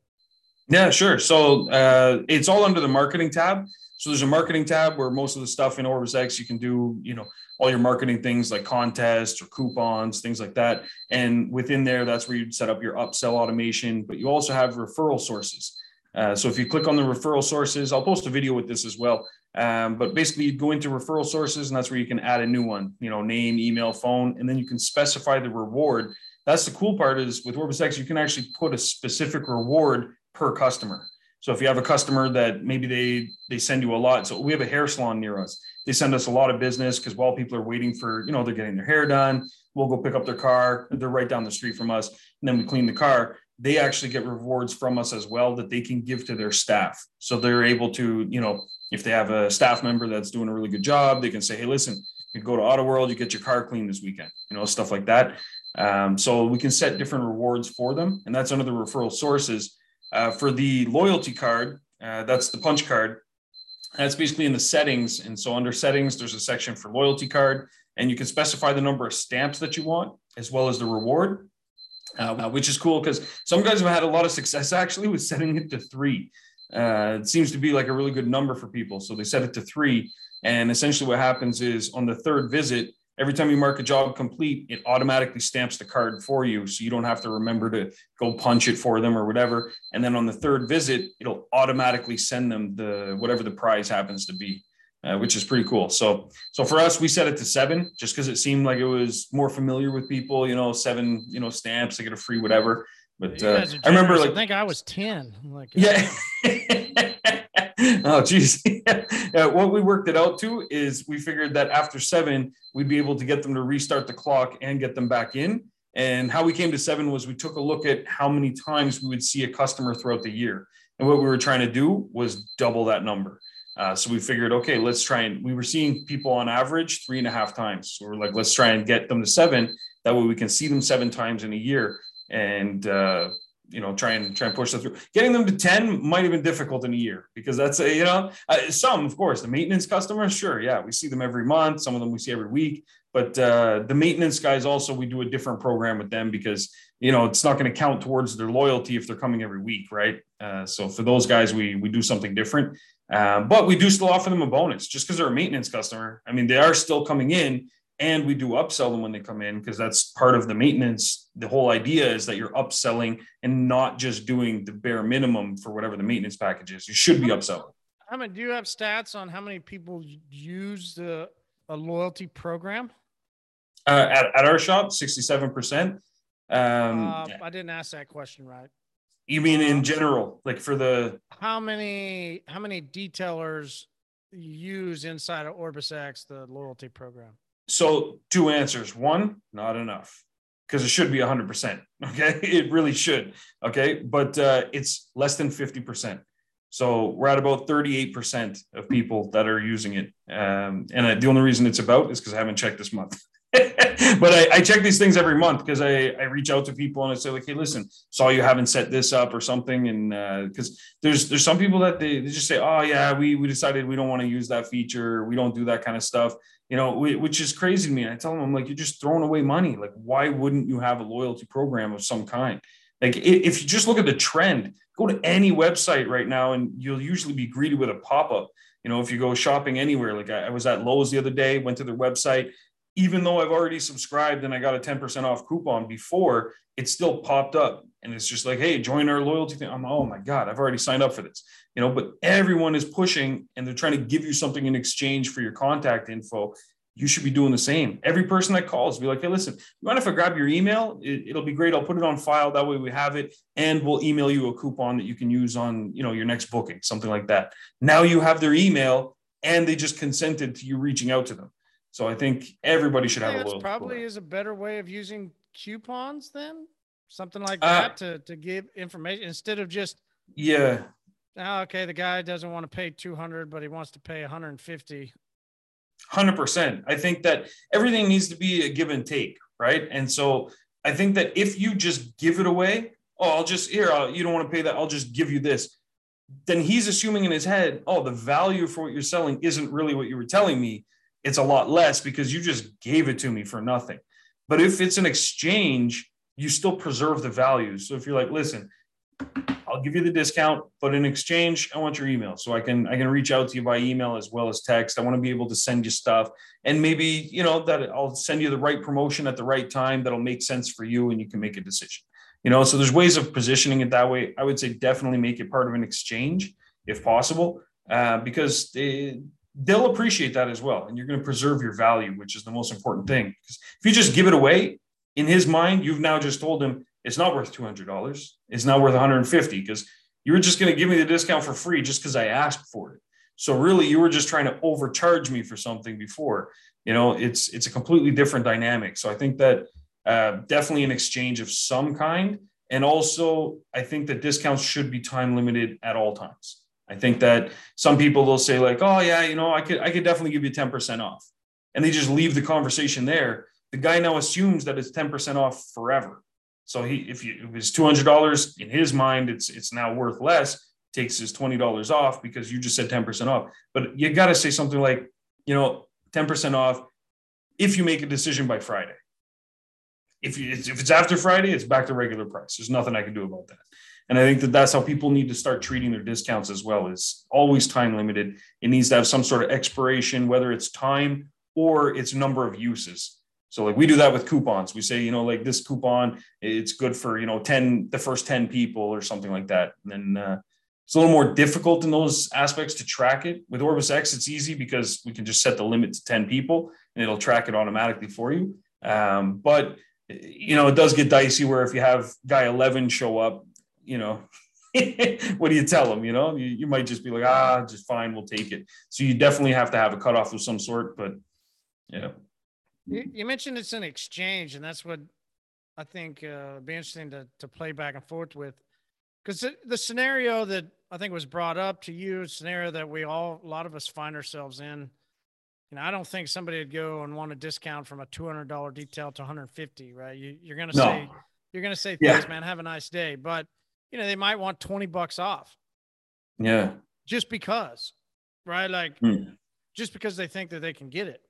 Yeah, sure. So uh, it's all under the marketing tab. So there's a marketing tab where most of the stuff in OrbisX you can do, you know, all your marketing things like contests or coupons, things like that. And within there, that's where you set up your upsell automation. But you also have referral sources. Uh, so if you click on the referral sources, I'll post a video with this as well. Um, but basically, you go into referral sources, and that's where you can add a new one. You know, name, email, phone, and then you can specify the reward. That's the cool part is with OrbisX, you can actually put a specific reward per customer. So if you have a customer that maybe they they send you a lot, so we have a hair salon near us. They send us a lot of business because while people are waiting for, you know, they're getting their hair done, we'll go pick up their car. They're right down the street from us, and then we clean the car. They actually get rewards from us as well that they can give to their staff. So they're able to, you know, if they have a staff member that's doing a really good job, they can say, hey, listen, you go to Auto World, you get your car cleaned this weekend, you know, stuff like that. Um, so we can set different rewards for them. And that's another the referral sources. Uh, for the loyalty card, uh, that's the punch card. That's basically in the settings. And so under settings, there's a section for loyalty card, and you can specify the number of stamps that you want, as well as the reward. Uh, which is cool because some guys have had a lot of success actually with setting it to three. Uh, it seems to be like a really good number for people. So they set it to three. And essentially, what happens is on the third visit, every time you mark a job complete, it automatically stamps the card for you. So you don't have to remember to go punch it for them or whatever. And then on the third visit, it'll automatically send them the whatever the prize happens to be. Uh, which is pretty cool. So, so for us, we set it to seven, just because it seemed like it was more familiar with people. You know, seven, you know, stamps, they get a free whatever. But uh, I remember, like, I think I was ten. Like, yeah. oh, geez. yeah, what we worked it out to is we figured that after seven, we'd be able to get them to restart the clock and get them back in. And how we came to seven was we took a look at how many times we would see a customer throughout the year. And what we were trying to do was double that number. Uh, so we figured, okay, let's try and we were seeing people on average three and a half times. So we're like, let's try and get them to seven. That way we can see them seven times in a year and uh, you know try and try and push that through. Getting them to ten might have been difficult in a year because that's a you know uh, some of course the maintenance customers sure yeah we see them every month some of them we see every week but uh, the maintenance guys also we do a different program with them because you know it's not going to count towards their loyalty if they're coming every week right? Uh, so for those guys we we do something different. Uh, but we do still offer them a bonus just because they're a maintenance customer. I mean they are still coming in and we do upsell them when they come in because that's part of the maintenance the whole idea is that you're upselling and not just doing the bare minimum for whatever the maintenance package is. You should be upselling. I mean, do you have stats on how many people use the a loyalty program? Uh, at, at our shop 67% um, uh, i didn't ask that question right. You mean in um, general like for the how many how many detailers use inside of OrbisX the loyalty program? So two answers. One, not enough because it should be 100%. Okay. It really should. Okay. But uh, it's less than 50%. So we're at about 38% of people that are using it. Um, and I, the only reason it's about is because I haven't checked this month. but I, I, check these things every month because I, I reach out to people and I say like, hey, listen, saw you haven't set this up or something, and because uh, there's there's some people that they, they just say, oh yeah, we we decided we don't want to use that feature, we don't do that kind of stuff, you know, which is crazy to me. And I tell them, I'm like, you're just throwing away money. Like, why wouldn't you have a loyalty program of some kind? Like, if you just look at the trend, go to any website right now, and you'll usually be greeted with a pop up. You know, if you go shopping anywhere, like I, was at Lowe's the other day, went to their website, even though I've already subscribed and I got a 10% off coupon before, it still popped up. And it's just like, hey, join our loyalty thing. I'm, oh my God, I've already signed up for this. You know, but everyone is pushing and they're trying to give you something in exchange for your contact info. You should be doing the same. Every person that calls, be like, hey, listen, you mind if I grab your email? It, will be great. I'll put it on file. That way we have it. And we'll email you a coupon that you can use on, you know, your next booking, something like that. Now you have their email and they just consented to you reaching out to them so I think everybody should have a loyalty. Probably program. is a better way of using coupons then. something like uh, that uh, to to give information instead of just yeah. Oh, okay, the guy doesn't want to pay 200, but he wants to pay 150. 100%. I think that everything needs to be a give and take, right? And so I think that if you just give it away, oh, I'll just here, I'll, you don't want to pay that, I'll just give you this. Then he's assuming in his head, oh, the value for what you're selling isn't really what you were telling me. It's a lot less because you just gave it to me for nothing. But if it's an exchange, you still preserve the value. So if you're like, listen, I'll give you the discount, but in exchange, I want your email so I can I can reach out to you by email as well as text. I want to be able to send you stuff, and maybe you know that I'll send you the right promotion at the right time that'll make sense for you, and you can make a decision. You know, so there's ways of positioning it that way. I would say definitely make it part of an exchange if possible, uh, because they, they'll appreciate that as well, and you're going to preserve your value, which is the most important thing. Because if you just give it away, in his mind, you've now just told him it's not worth $200. It's not worth 150 because you were just going to give me the discount for free just because I asked for it. So really, you were just trying to overcharge me for something before. You know, it's it's a completely different dynamic. So I think that uh, definitely an exchange of some kind, and also I think that discounts should be time limited at all times. I think that some people will say like, oh yeah, you know, I could I could definitely give you 10% off, and they just leave the conversation there. The guy now assumes that it's 10% off forever. So he, if you, if it's two hundred dollars in his mind, it's it's now worth less. Takes his twenty dollars off because you just said ten percent off. But you got to say something like, you know, ten percent off if you make a decision by Friday. If you, if it's after Friday, it's back to regular price. There's nothing I can do about that. And I think that that's how people need to start treating their discounts as well. It's always time limited. It needs to have some sort of expiration, whether it's time or its number of uses. So like we do that with coupons. We say, you know, like this coupon, it's good for, you know, 10, the first 10 people or something like that. And then uh, it's a little more difficult in those aspects to track it. With OrbisX, it's easy because we can just set the limit to 10 people and it'll track it automatically for you. Um, but, you know, it does get dicey where if you have guy 11 show up, you know, what do you tell them? You know, you, you might just be like, ah, just fine, we'll take it. So you definitely have to have a cutoff of some sort, but yeah. You, you mentioned it's an exchange, and that's what I think uh, be interesting to to play back and forth with, because the, the scenario that I think was brought up to you, scenario that we all a lot of us find ourselves in. You know, I don't think somebody would go and want a discount from a two hundred dollar detail to one hundred fifty, right? You, you're gonna no. say you're gonna say thanks, yeah. man, have a nice day, but you know they might want twenty bucks off. Yeah. Just because, right? Like, mm. just because they think that they can get it.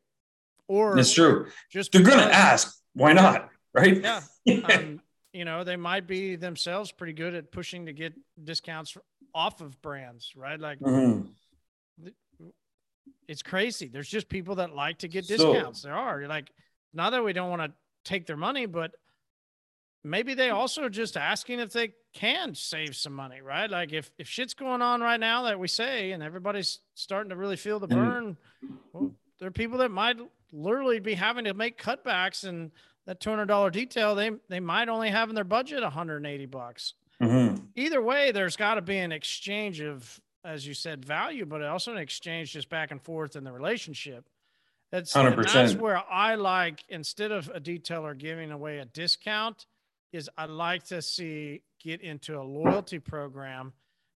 Or that's true. Just they're going to ask, why not? Right? Yeah. um, you know, they might be themselves pretty good at pushing to get discounts off of brands, right? Like, mm-hmm. it's crazy. There's just people that like to get discounts. So, there are like, not that we don't want to take their money, but maybe they also just asking if they can save some money, right? Like if if shit's going on right now that we say, and everybody's starting to really feel the burn, well, there are people that might literally be having to make cutbacks and that $200 detail they they might only have in their budget 180 bucks mm-hmm. either way there's got to be an exchange of as you said value but also an exchange just back and forth in the relationship that's 100%. that's where i like instead of a detailer giving away a discount is i like to see get into a loyalty program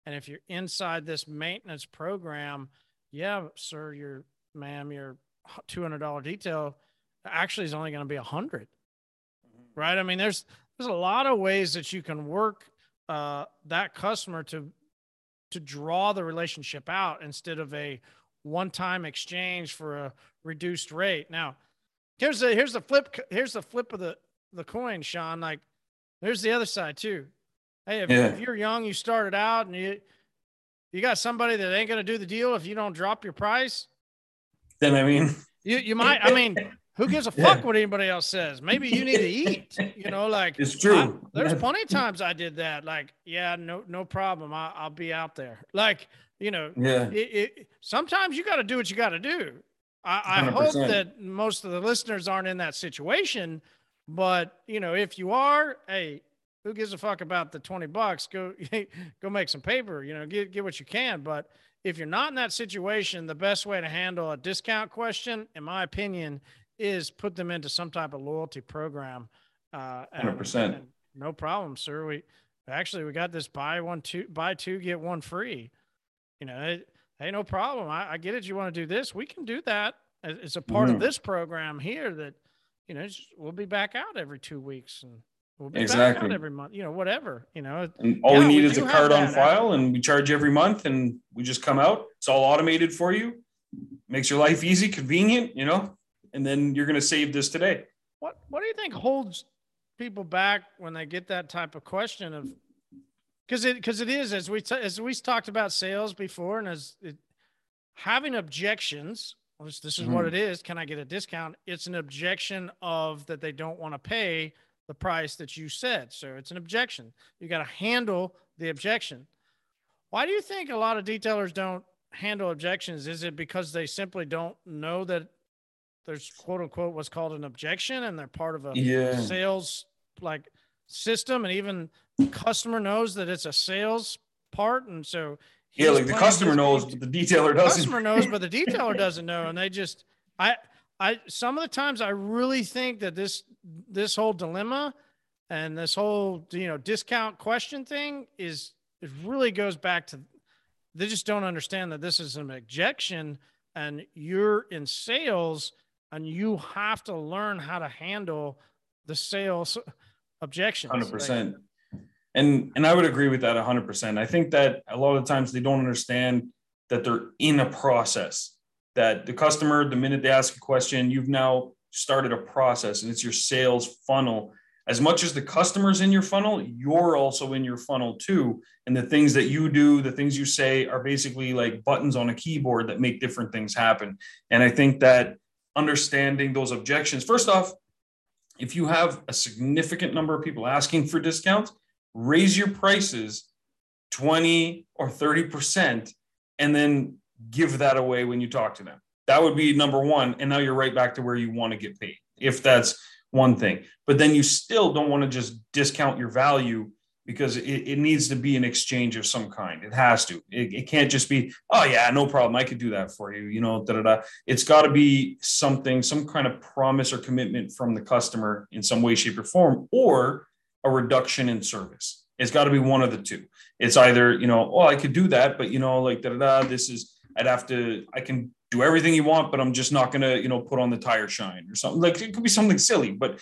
and if you're inside this maintenance program yeah sir you're ma'am your $200 detail actually is only going to be a hundred. Mm-hmm. right? I mean there's there's a lot of ways that you can work uh, that customer to to draw the relationship out instead of a one-time exchange for a reduced rate. Now here's the here's the flip here's the flip of the the coin Shawn. Like there's the other side too. Hey if, yeah. if you're young you started out and you you got somebody that ain't going to do the deal if you don't drop your price then I mean, you you might. I mean, who gives a fuck yeah. what anybody else says? Maybe you need to eat. You know, like it's true. I, there's plenty of times I did that. Like, yeah, no, no problem. I, will be out there. Like, you know, yeah. It, it, sometimes you got to do what you got to do. I, I hope that most of the listeners aren't in that situation, but you know, if you are, hey, who gives a fuck about the 20 bucks? Go go make some paper, you know, get get what you can. But if you're not in that situation, the best way to handle a discount question, in my opinion, is put them into some type of loyalty program. Uh, 100%. And, No problem, sir. We actually we got this buy one two buy two get one free. You know, it, hey, no problem. I, I get it. You want to do this? We can do that. It's a part mm-hmm. of this program here that you know we'll be back out every two weeks and we'll be exactly. every month. You know, whatever. You know, and all yeah, we need we is a card on file, and we charge every month, and we just come out. It's all automated for you. Makes your life easy, convenient. You know, and then you're going to save this today. What What do you think holds people back when they get that type of question of because it because it is as we t- as we talked about sales before and as it, having objections which this is mm-hmm. what it is can i get a discount it's an objection of that they don't want to pay the price that you said so it's an objection. You got to handle the objection. Why do you think a lot of detailers don't handle objections? Is it because they simply don't know that there's quote unquote what's called an objection and they're part of a yeah. sales like system and even the customer knows that it's a sales part and so yeah like the customer knows but the detailer doesn't. customer knows but the detailer doesn't know and they just i i some of the times i really think that this this whole dilemma and this whole you know discount question thing is it really goes back to they just don't understand that this is an objection and you're in sales and you have to learn how to handle the sales objections. Hundred percent. And and I would agree with that hundred percent. I think that a lot of times they don't understand that they're in a process. That the customer, the minute they ask a question, you've now started a process, and it's your sales funnel. As much as the customer's in your funnel, you're also in your funnel too. And the things that you do, the things you say, are basically like buttons on a keyboard that make different things happen. And I think that understanding those objections. First off, if you have a significant number of people asking for discounts, raise your prices 20 or 30% and then give that away when you talk to them. That would be number one. And now you're right back to where you want to get paid, if that's one thing. But then you still don't want to just discount your value because it, it, needs to be an exchange of some kind. It has to. It, it, can't just be, oh yeah, no problem. I could do that for you. You know, da da da. It's got to be something, some kind of promise or commitment from the customer in some way, shape, or form, or a reduction in service. It's got to be one of the two. It's either, you know, oh, I could do that, but you know, like da da da. This is, I'd have to, I can do everything you want, but I'm just not gonna, you know, put on the tire shine or something. Like it could be something silly, but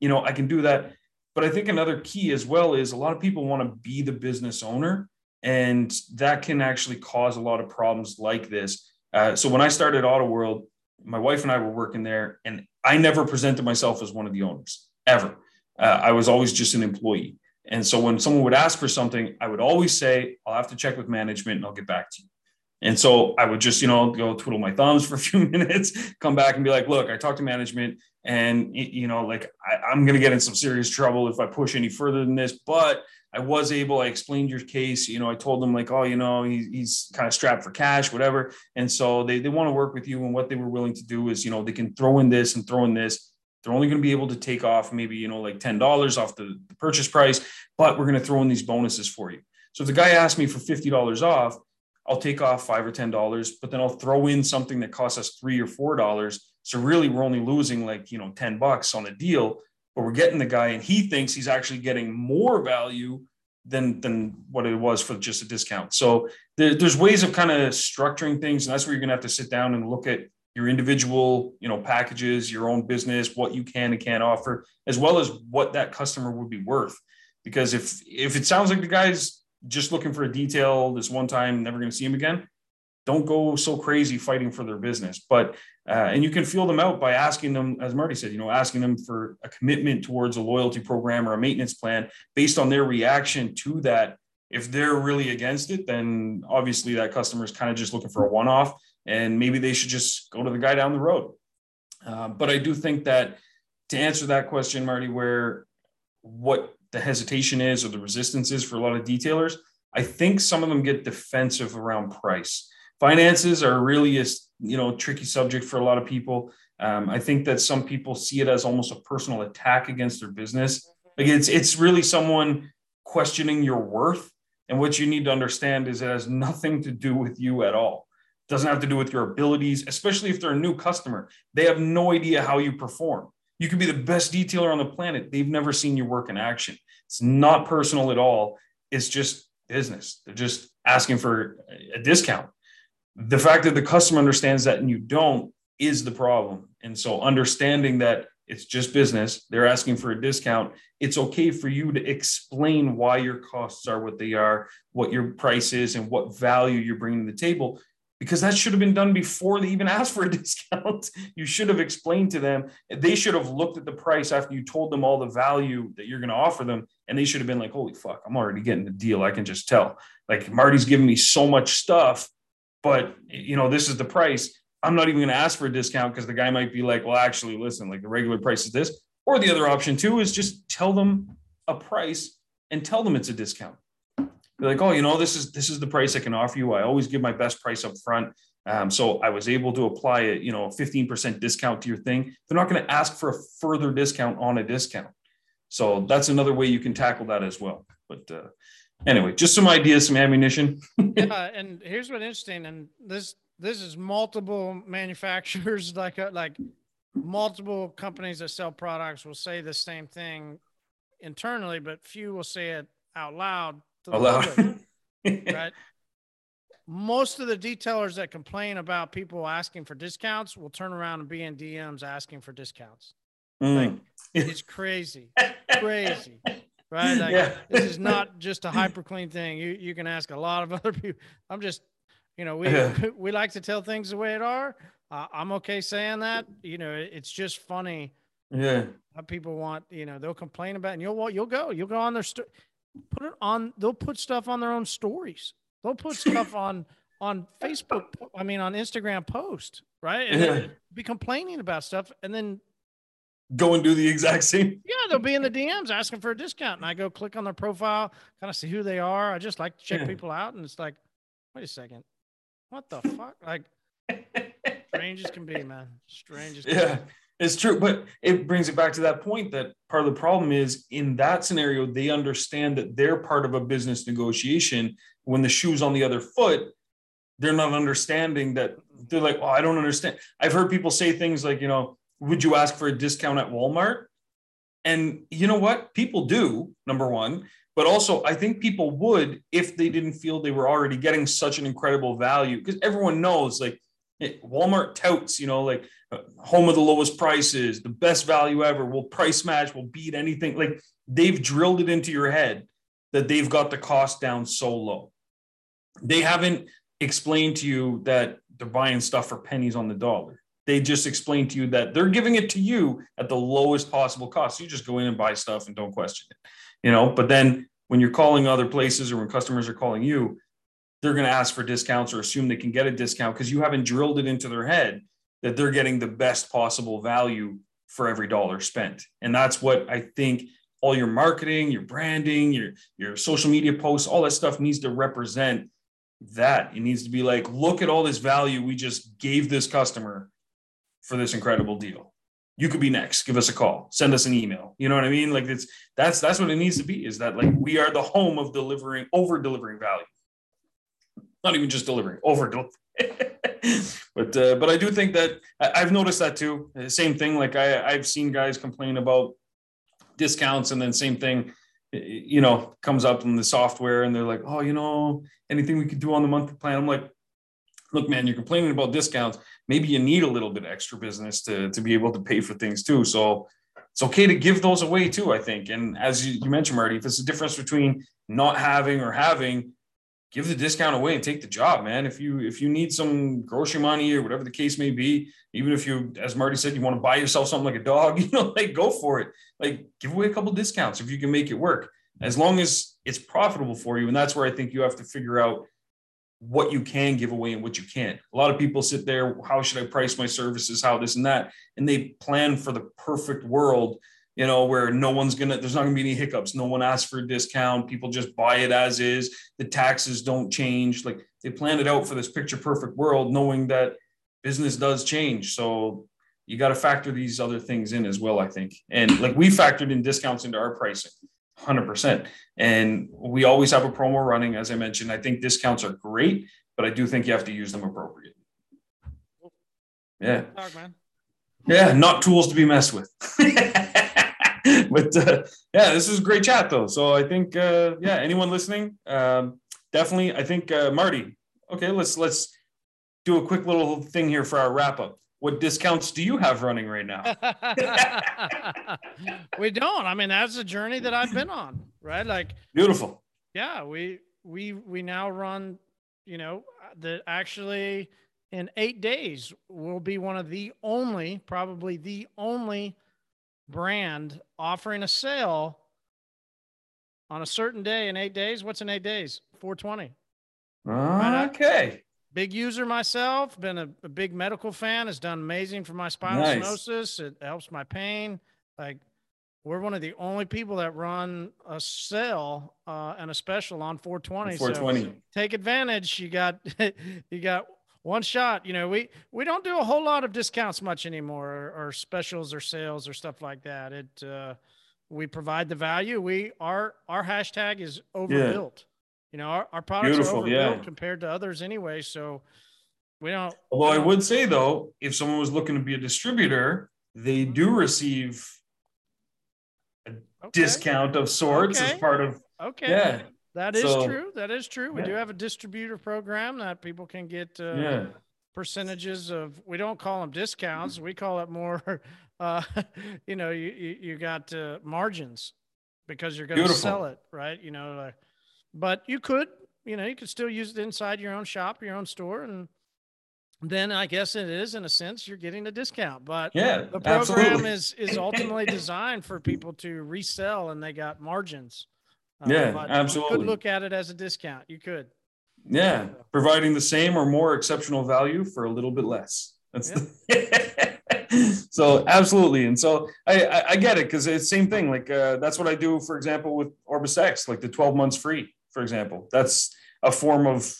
you know, I can do that but I think another key as well is a lot of people want to be the business owner, and that can actually cause a lot of problems like this. Uh, so when I started Auto World, my wife and I were working there, and I never presented myself as one of the owners ever. Uh, I was always just an employee. And so when someone would ask for something, I would always say, I'll have to check with management and I'll get back to you. And so I would just, you know, go twiddle my thumbs for a few minutes, come back and be like, look, I talked to management and, you know, like I, am going to get in some serious trouble if I push any further than this. But I was able, I explained your case. You know, I told them, like, oh, you know, he, he's kind of strapped for cash, whatever. And so they, they want to work with you. And what they were willing to do is, you know, they can throw in this and throw in this. They're only going to be able to take off maybe, you know, like $10 off the, the purchase price, but we're going to throw in these bonuses for you. So if the guy asked me for $50 off, I'll take off five or ten dollars, but then I'll throw in something that costs us three or four dollars. So really, we're only losing like you know ten bucks on the deal, but we're getting the guy, and he thinks he's actually getting more value than than what it was for just a discount. So there, there's ways of kind of structuring things, and that's where you're gonna have to sit down and look at your individual you know packages, your own business, what you can and can't offer, as well as what that customer would be worth. Because if if it sounds like the guy's just looking for a detail this one time, never going to see him again, don't go so crazy fighting for their business. But uh, and you can feel them out by asking them, as Marty said, you know, asking them for a commitment towards a loyalty program or a maintenance plan based on their reaction to that. If they're really against it, then obviously that customer is kind of just looking for a one-off, and maybe they should just go to the guy down the road. Uh, but I do think that to answer that question, Marty, where what the hesitation is or the resistance is for a lot of detailers. I think some of them get defensive around price. Finances are really a you know tricky subject for a lot of people. Um, I think that some people see it as almost a personal attack against their business. Like it's it's really someone questioning your worth. And what you need to understand is it has nothing to do with you at all. It doesn't have to do with your abilities, especially if they're a new customer. They have no idea how you perform. You could be the best detailer on the planet. They've never seen your work in action. It's not personal at all. It's just business. They're just asking for a discount. The fact that the customer understands that and you don't is the problem. And so understanding that it's just business, they're asking for a discount. It's okay for you to explain why your costs are what they are, what your price is, and what value you're bringing to the table because that should have been done before they even asked for a discount. you should have explained to them. They should have looked at the price after you told them all the value that you're going to offer them. And they should have been like, holy fuck, I'm already getting the deal. I can just tell. Like Marty's giving me so much stuff, but you know, this is the price. I'm not even going to ask for a discount because the guy might be like, well, actually, listen, like the regular price is this. Or the other option too is just tell them a price and tell them it's a discount. Like, oh, you know, this is this is the price I can offer you. I always give my best price up front. Um, so I was able to apply a, you know, 15% discount to your thing. They're not going to ask for a further discount on a discount. So that's another way you can tackle that as well. But uh, anyway, just some ideas, some ammunition. yeah, and here's what's interesting, and this this is multiple manufacturers, like uh, like multiple companies that sell products will say the same thing internally, but few will say it out loud to right? Most of the detailers that complain about people asking for discounts will turn around and be in DMs asking for discounts. Mm. Like, it's crazy, crazy, right? Like, yeah. this is not just a hyperClean thing. You you can ask a lot of other people. I'm just, you know, we yeah. we like to tell things the way it are. Uh, I'm okay saying that. You know, it's just funny. Yeah. How people want, you know, they'll complain about, and you'll you'll go, you'll go on their. St- put it on they'll put stuff on their own stories. They'll put stuff on on facebook i mean on instagram post right? And yeah. be complaining about stuff and then go and do the exact same. Yeah they'll be in the dms asking for a discount. And i go click on their profile kind of see who they are. I just like to check yeah. people out and it's like wait a second. What the fuck? Like strange as can be man. Strange as yeah it's true, but it brings it back to that point that part of the problem is in that scenario, they understand that they're part of a business negotiation. When the shoe's on the other foot, they're not understanding that they're like, oh, I don't understand. I've heard people say things like, you know, would you ask for a discount at Walmart? And you know what? People do, number one. But also, I think people would if they didn't feel they were already getting such an incredible value because everyone knows, like, eh, Walmart touts, you know, like home of the lowest prices, the best value ever, will price match, will beat anything. Like they've drilled it into your head that they've got the cost down so low. They haven't explained to you that they're buying stuff for pennies on the dollar. They just explained to you that they're giving it to you at the lowest possible cost. You just go in and buy stuff and don't question it, you know. But then when you're calling other places or when customers are calling you, they're going to ask for discounts or assume they can get a discount because you haven't drilled it into their head that they're getting the best possible value for every dollar spent. And that's what I think all your marketing, your branding, your your social media posts, all that stuff needs to represent that. It needs to be like, look at all this value we just gave this customer for this incredible deal. You could be next. Give us a call. Send us an email. You know what I mean? Like it's that's that's what it needs to be. Is that like we are the home of delivering over delivering value not even just delivering, over but uh, but I do think that I've noticed that too. Same thing. Like I I've seen guys complain about discounts, and then same thing. You know, comes up in the software, and they're like, "Oh, you know, anything we could do on the monthly plan?" I'm like, "Look, man, you're complaining about discounts. Maybe you need a little bit extra business to to be able to pay for things too. So it's okay to give those away too. I think. And as you, you mentioned, Marty, if it's a difference between not having or having, give the discount away and take the job, man. If you if you need some grocery money or whatever the case may be, even if you, as Marty said, you want to buy yourself something like a dog, you know, like go for it. Like give away a couple discounts if you can make it work, as long as it's profitable for you. And that's where I think you have to figure out what you can give away and what you can't. A lot of people sit there, how should I price my services, how this and that, and they plan for the perfect world you know, where no one's gonna, there's not gonna be any hiccups. No one asks for a discount. People just buy it as is. The taxes don't change. Like they planned it out for this picture perfect world, knowing that business does change. So you got to factor these other things in as well, I think. And like we factored in discounts into our pricing, 100%. And we always have a promo running. As I mentioned, I think discounts are great, but I do think you have to use them appropriately. Yeah. Yeah, not tools to be messed with. but uh, yeah, this is a great chat though. So I think uh, yeah, anyone listening, um, definitely. I think uh, Marty. Okay, let's let's do a quick little thing here for our wrap up. What discounts do you have running right now? we don't. I mean, that's a journey that I've been on, right? Like beautiful. Yeah, we we we now run. You know, that actually in eight days will be one of the only, probably the only brand offering a sale on a certain day in eight days. What's in eight days? 420. Okay. Big user myself, been a, a big medical fan, has done amazing for my spinal nice. stenosis. It helps my pain. Like we're one of the only people that run a sale uh, and a special on 420. 420. So take advantage. You got you got one shot. You know, we we don't do a whole lot of discounts much anymore, or, or specials or sales or stuff like that. It uh, we provide the value. We our our hashtag is overbuilt. Yeah. You know, our, our products Beautiful, are overbuilt yeah. compared to others anyway. So we don't. Although I would say though, if someone was looking to be a distributor, they do receive a okay. discount of sorts okay. as part of. Okay. Yeah. That is so, true. That is true. We yeah. do have a distributor program that people can get uh, yeah. percentages of. We don't call them discounts. We call it more. Uh, you know, you you, you got uh, margins because you're going to sell it, right? You know, but you could, you know, you could still use it inside your own shop, your own store, and then I guess it is in a sense you're getting a discount. But yeah, the program absolutely. is is ultimately designed for people to resell, and they got margins. Uh, yeah, absolutely. You could look at it as a discount. You could. Yeah, providing the same or more exceptional value for a little bit less. That's the so absolutely, and so I I, I get it because it's the same thing. Like uh, that's what I do, for example, with OrbisX, like the twelve months free, for example. That's a form of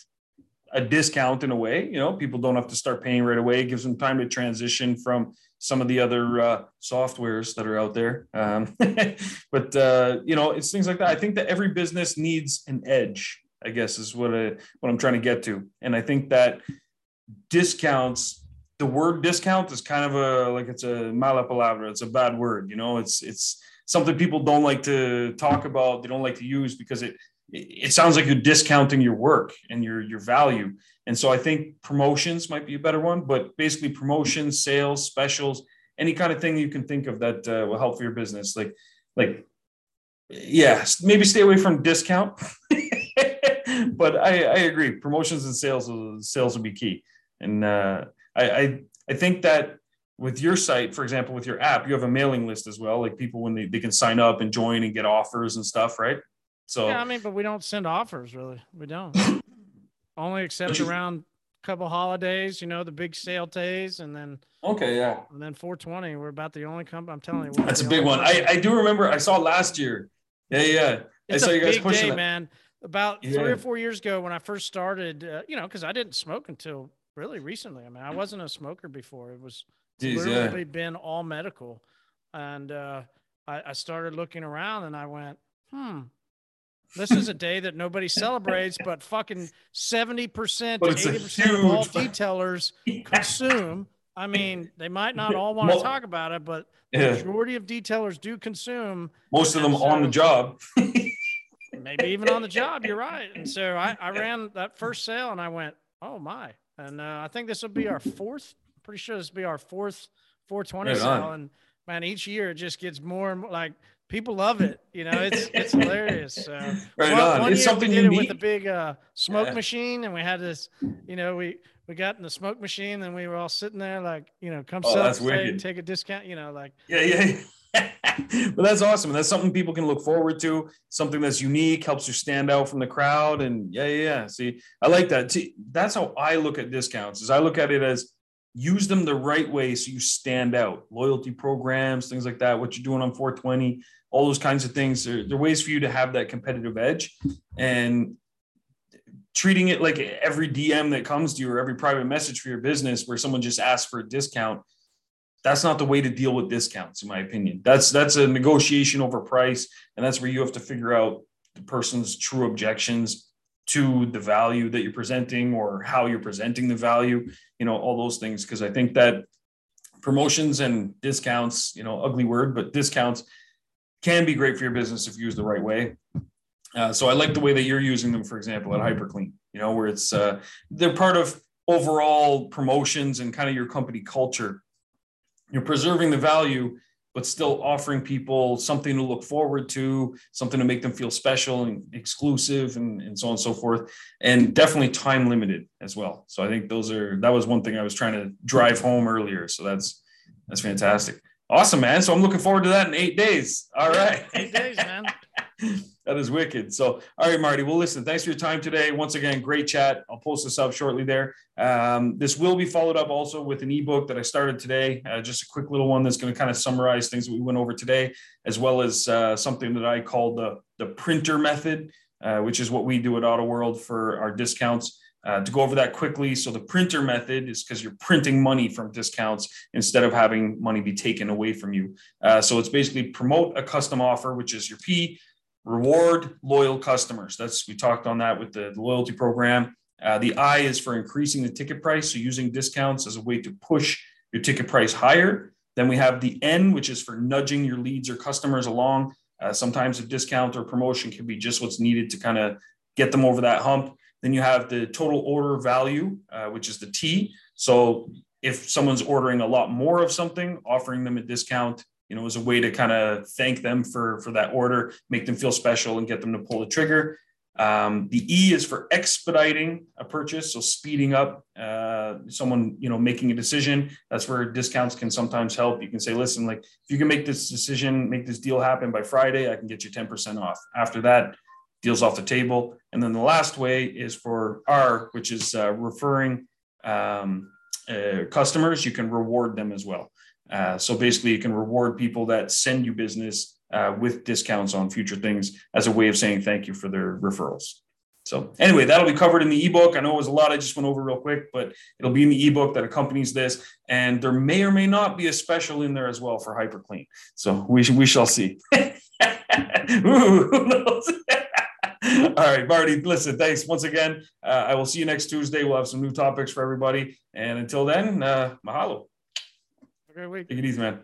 a discount in a way. You know, people don't have to start paying right away. It gives them time to transition from some of the other uh, softwares that are out there. Um, but uh, you know, it's things like that. I think that every business needs an edge. I guess is what I what I'm trying to get to, and I think that discounts. The word discount is kind of a like it's a mala palabra. It's a bad word. You know, it's it's something people don't like to talk about. They don't like to use because it it sounds like you're discounting your work and your your value and so I think promotions might be a better one, but basically promotions, sales, specials, any kind of thing you can think of that uh, will help for your business. Like, like, yeah, maybe stay away from discount. but I, I agree, promotions and sales sales will be key. And uh, I, I I think that with your site, for example, with your app, you have a mailing list as well. Like people when they, they can sign up and join and get offers and stuff, right? So yeah, I mean, but we don't send offers really. We don't. Only except around a couple holidays, you know, the big sale days, and then okay, yeah, and then 420. We're about the only company. I'm telling you, that's a big one. I, I do remember. I saw last year. Yeah, yeah. It's I saw you guys pushing day, that. man. About yeah. three or four years ago, when I first started, uh, you know, because I didn't smoke until really recently. I mean, I wasn't a smoker before. It was Jeez, literally yeah. been all medical, and uh, I, I started looking around, and I went, hmm, this is a day that nobody celebrates, but fucking 70% to 80% of all detailers consume. I mean, they might not all want to talk about it, but yeah. the majority of detailers do consume. Most of them so, on the job. maybe even on the job. You're right. And so I, I ran that first sale and I went, oh my. And uh, I think this will be our fourth, pretty sure this will be our fourth 420 right sale. And man, each year it just gets more and more like people love it. You know, it's it's hilarious. Uh, right one, on. One it's something we did unique. it with a big uh, smoke yeah. machine, and we had this. You know, we we got in the smoke machine, and we were all sitting there like, you know, come oh, take a discount. You know, like yeah, yeah. but that's awesome. That's something people can look forward to. Something that's unique, helps you stand out from the crowd. And yeah, yeah, yeah. See, I like that. See, that's how I look at discounts. Is I look at it as use them the right way so you stand out. Loyalty programs, things like that. What you're doing on 420, all those kinds of things. There, are ways for you to have that competitive edge, and treating it like every DM that comes to you or every private message for your business where someone just asks for a discount. That's not the way to deal with discounts, in my opinion. That's that's a negotiation over price, and that's where you have to figure out the person's true objections to the value that you're presenting or how you're presenting the value you know all those things because i think that promotions and discounts you know ugly word but discounts can be great for your business if used the right way. Uh, so I like the way that you're using them, for example, at HyperClean, you know, where it's uh, they're part of overall promotions and kind of your company culture. You're preserving the value, but still offering people something to look forward to, something to make them feel special and exclusive, and, and so on and so forth. And definitely time limited as well. So I think those are that was one thing I was trying to drive home earlier. So that's that's fantastic. Awesome, man. So I'm looking forward to that in eight days. All right. Eight days, man. that is wicked. So, all right, Marty. Well, listen, thanks for your time today. Once again, great chat. I'll post this up shortly there. Um, this will be followed up also with an ebook that I started today, uh, just a quick little one that's going to kind of summarize things that we went over today, as well as uh, something that I call the, the printer method, uh, which is what we do at Auto World for our discounts. Uh, to go over that quickly, so the printer method is because you're printing money from discounts instead of having money be taken away from you. Uh, so it's basically promote a custom offer, which is your P, reward loyal customers. That's we talked on that with the, the loyalty program. Uh, the I is for increasing the ticket price, so using discounts as a way to push your ticket price higher. Then we have the N, which is for nudging your leads or customers along. Uh, sometimes a discount or promotion can be just what's needed to kind of get them over that hump. Then you have the total order value, uh, which is the T. So if someone's ordering a lot more of something, offering them a discount you know, as a way to kind of thank them for for that order, make them feel special, and get them to pull the trigger. Um, the E is for expediting a purchase, so speeding up uh, someone, you know, making a decision. That's where discounts can sometimes help. You can say, listen, like if you can make this decision, make this deal happen by Friday, I can get you 10% off. After that, deals off the table. And then the last way is for R, which is uh, referring um, uh, customers. You can reward them as well. Uh, so basically, you can reward people that send you business uh, with discounts on future things as a way of saying thank you for their referrals. So anyway, that'll be covered in the ebook. I know it was a lot I just went over real quick, but it'll be in the ebook that accompanies this, and there may or may not be a special in there as well for HyperClean. So we we shall see. Ooh, All right, Marty. Listen, thanks once again. Uh, I will see you next Tuesday. We'll have some new topics for everybody, and until then, uh, mahalo. Great week. Take it easy, man.